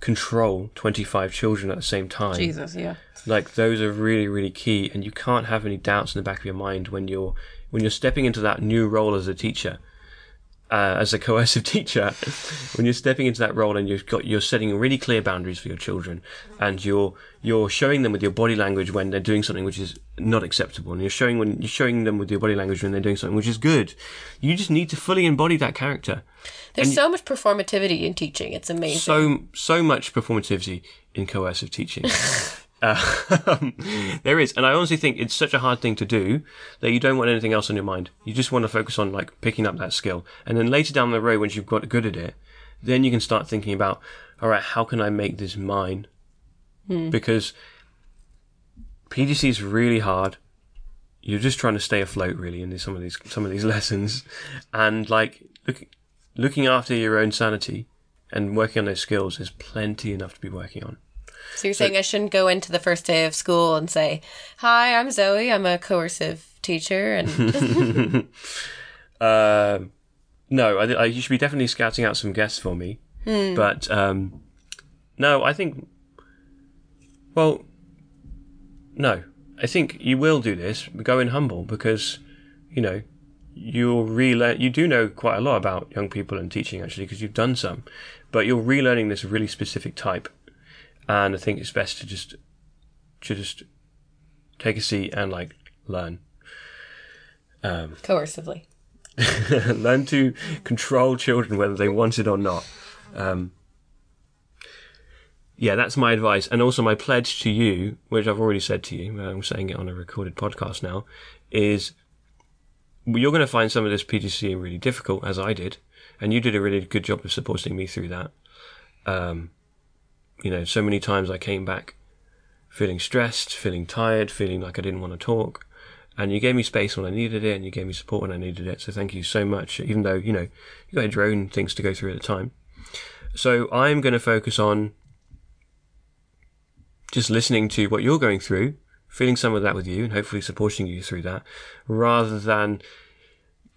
control 25 children at the same time Jesus, yeah. like those are really really key and you can't have any doubts in the back of your mind when you're when you're stepping into that new role as a teacher uh, as a coercive <laughs> teacher when you're stepping into that role and you've got you're setting really clear boundaries for your children and you're you're showing them with your body language when they're doing something which is not acceptable and you're showing when you're showing them with your body language when they're doing something which is good you just need to fully embody that character There's so much performativity in teaching. It's amazing. so so much performativity in coercive teaching. <laughs> uh, there is, and I honestly think it's such a hard thing to do that you don't want anything else on your mind. You just want to focus on like picking up that skill, and then later down the road, once you've got good at it, then you can start thinking about, all right, how can I make this mine? Because PGCE is really hard. You're just trying to stay afloat, really, in some of these some of these <laughs> lessons, and like look, looking after your own sanity and working on those skills is plenty enough to be working on. So you're saying I shouldn't go into the first day of school and say, "Hi, I'm Zoe. I'm a coercive teacher," and <laughs> <laughs> Uh, no, I, I, you should be definitely scouting out some guests for me. But um, no, I think. Well, no, I think you will do this. Go in humble because, you know, you'll relearn. You do know quite a lot about young people and teaching actually because you've done some, but you're relearning this really specific type, and I think it's best to just, to just take a seat and like learn. Um, <laughs> Coercively. learn to control children whether they want it or not. Um, yeah, that's my advice, and also my pledge to you, which I've already said to you. I'm saying it on a recorded podcast now, is you're going to find some of this PGCE really difficult, as I did, and you did a really good job of supporting me through that. Um, you know, so many times I came back feeling stressed, feeling tired, feeling like I didn't want to talk, and you gave me space when I needed it, and you gave me support when I needed it. So thank you so much. Even though you know you had your own things to go through at the time. So I'm going to focus on just listening to what you're going through, feeling some of that with you, and hopefully supporting you through that, rather than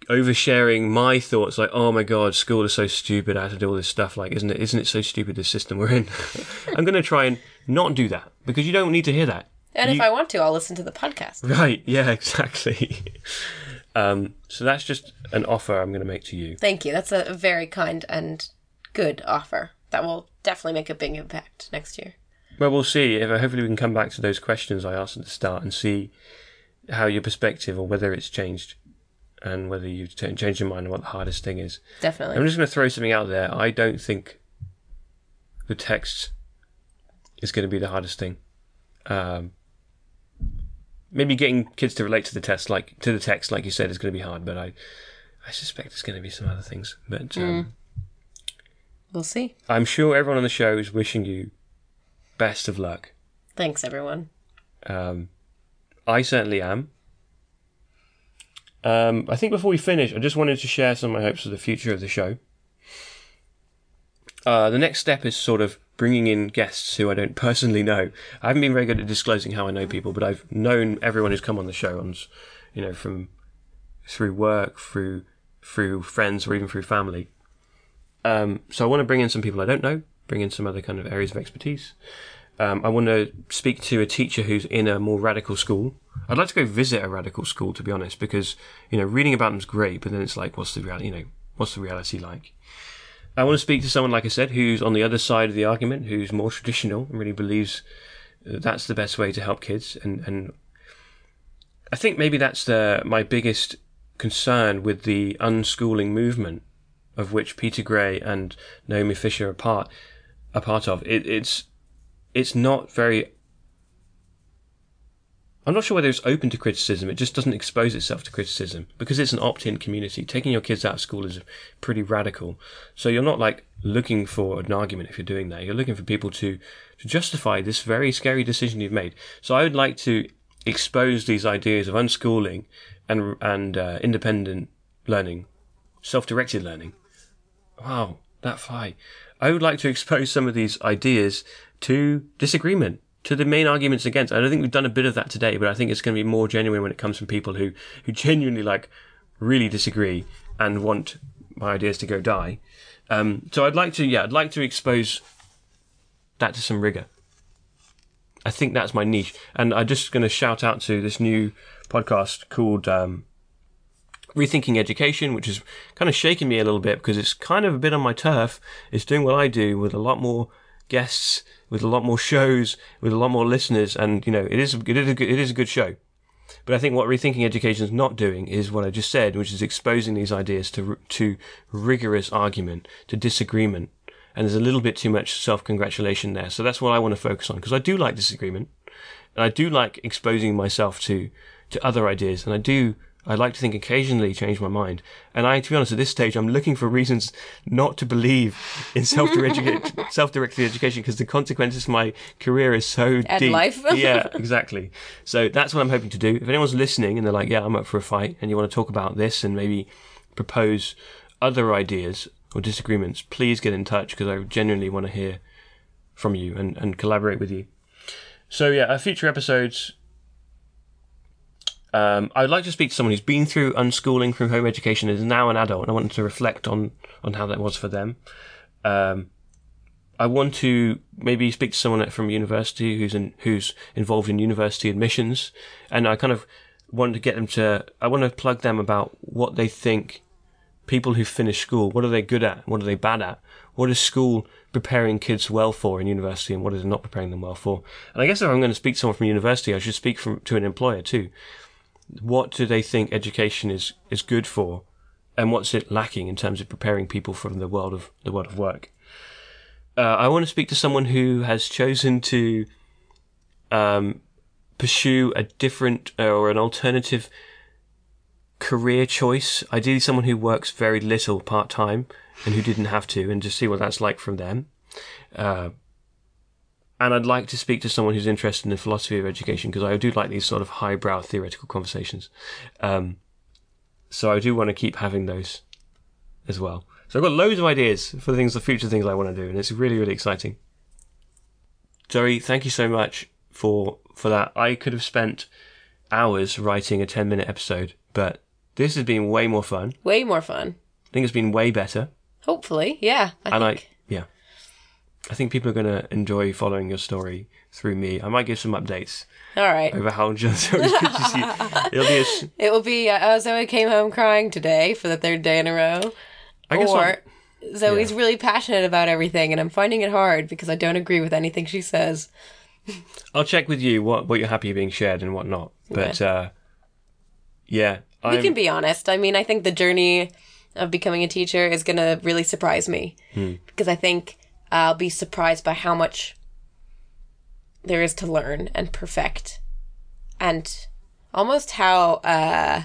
oversharing my thoughts like, oh my god, school is so stupid, I have to do all this stuff. Like, isn't it, isn't it so stupid, the system we're in? <laughs> I'm going to try and not do that because you don't need to hear that. And You- if I want to, I'll listen to the podcast. Right, <laughs> yeah, exactly. <laughs> um, so that's just an offer I'm going to make to you. Thank you. That's a very kind and good offer. That will definitely make a big impact next year. Well, we'll see. If hopefully we can come back to those questions I asked at the start and see how your perspective or whether it's changed and whether you've ch- changed your mind on what the hardest thing is. Definitely. I'm just going to throw something out there. I don't think the text is going to be the hardest thing. Um, maybe getting kids to relate to the test, like to the text, like you said, is going to be hard. But I, I suspect there's going to be some other things. But um, We'll see. I'm sure everyone on the show is wishing you best of luck. Thanks, everyone. Um, I certainly am. Um, I think before we finish, I just wanted to share some of my hopes for the future of the show. Uh, the next step is sort of bringing in guests who I don't personally know. I haven't been very good at disclosing how I know people, but I've known everyone who's come on the show, on, you know, from through work, through through friends, or even through family. Um, so I want to bring in some people I don't know, bring in some other kind of areas of expertise. Um, I want to speak to a teacher who's in a more radical school. I'd like to go visit a radical school, to be honest, because you know reading about them's great, but then it's like, what's the reality? You know, what's the reality like? I want to speak to someone, like I said, who's on the other side of the argument, who's more traditional and really believes that that's the best way to help kids. And and I think maybe that's the my biggest concern with the unschooling movement, of which Peter Gray and Naomi Fisher are part are part of. It, it's it's not very. I'm not sure whether it's open to criticism. It just doesn't expose itself to criticism because it's an opt-in community. Taking your kids out of school is pretty radical. So you're not like looking for an argument if you're doing that. You're looking for people to to justify this very scary decision you've made. So I would like to expose these ideas of unschooling and and uh, independent learning, self-directed learning. Wow, that fly. I would like to expose some of these ideas to disagreement, to the main arguments against. I don't think we've done a bit of that today, but I think it's going to be more genuine when it comes from people who, who genuinely like really disagree and want my ideas to go die. Um, so I'd like to, yeah, I'd like to expose that to some rigor. I think that's my niche, and I'm just going to shout out to this new podcast called um, Rethinking Education, which is kind of shaking me a little bit because it's kind of a bit on my turf. It's doing what I do with a lot more guests, with a lot more shows, with a lot more listeners, and you know, it is it is a good, it is a good show. But I think what Rethinking Education is not doing is what I just said, which is exposing these ideas to to rigorous argument, to disagreement, and there's a little bit too much self-congratulation there. So that's what I want to focus on because I do like disagreement, and I do like exposing myself to to other ideas, and I do. I like to think occasionally change my mind. And I, to be honest, at this stage, I'm looking for reasons not to believe in self-directed, <laughs> self-directed education because the consequences of my career is so And deep. life. <laughs> yeah, exactly. So that's what I'm hoping to do. If anyone's listening and they're like, yeah, I'm up for a fight and you want to talk about this and maybe propose other ideas or disagreements, please get in touch because I genuinely want to hear from you and, and collaborate with you. So yeah, our future episodes. Um, I would like to speak to someone who's been through unschooling from home education and is now an adult, and I want to reflect on on how that was for them. Um, I want to maybe speak to someone from university who's in, who's involved in university admissions, and I kind of want to get them to. I want to plug them about what they think people who finish school. What are they good at? What are they bad at? What is school preparing kids well for in university, and what is it not preparing them well for? And I guess if I'm going to speak to someone from university, I should speak from to an employer too. What do they think education is is good for, and what's it lacking in terms of preparing people from the world of the world of work? uh, I want to speak to someone who has chosen to um, pursue a different uh, or an alternative career choice. Ideally, someone who works very little part time and who didn't have to, and just see what that's like from them. Uh, and I'd like to speak to someone who's interested in the philosophy of education because I do like these sort of highbrow theoretical conversations. Um, so I do want to keep having those as well. So I've got loads of ideas for the things, the future things I want to do, and it's really, really exciting. Zoe, thank you so much for for that. I could have spent hours writing a ten minute episode, but this has been way more fun. Way more fun. I think it's been way better, Hopefully, yeah. I and think. I I think people are going to enjoy following your story through me. I might give some updates All right. over how Zoe's good to. It'll be a s It will be uh, Zoe came home crying today for the third day in a row. I guess or I'll- Zoe's yeah. really passionate about everything, and I'm finding it hard because I don't agree with anything she says. <laughs> I'll check with you what what you're happy being shared and what not. But uh, yeah, We I'm, can be honest. I mean, I think the journey of becoming a teacher is going to really surprise me because I think I'll be surprised by how much there is to learn and perfect, and almost how uh,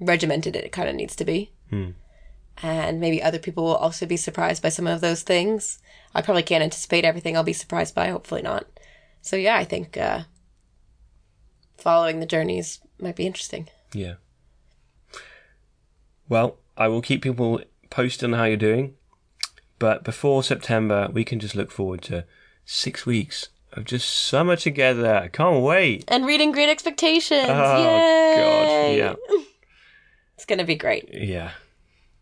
regimented it kind of needs to be. And maybe other people will also be surprised by some of those things. I probably can't anticipate everything I'll be surprised by. Hopefully not. So yeah, I think uh, following the journeys might be interesting. Yeah. Well, I will keep people posted on how you're doing. But before September, we can just look forward to six weeks of just summer together. I can't wait. and reading Great Expectations. Oh, Yay! God. <laughs> It's gonna be great. Yeah. Yeah.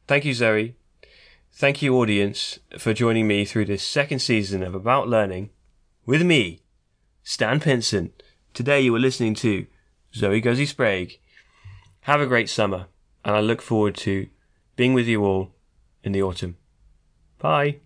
Thank you, Zoe. Thank you, audience, for joining me through this second season of About Learning with me, Stan Pinson. Today you were listening to Zoe Guzzy Sprague. Have a great summer, and I look forward to being with you all in the autumn. Bye.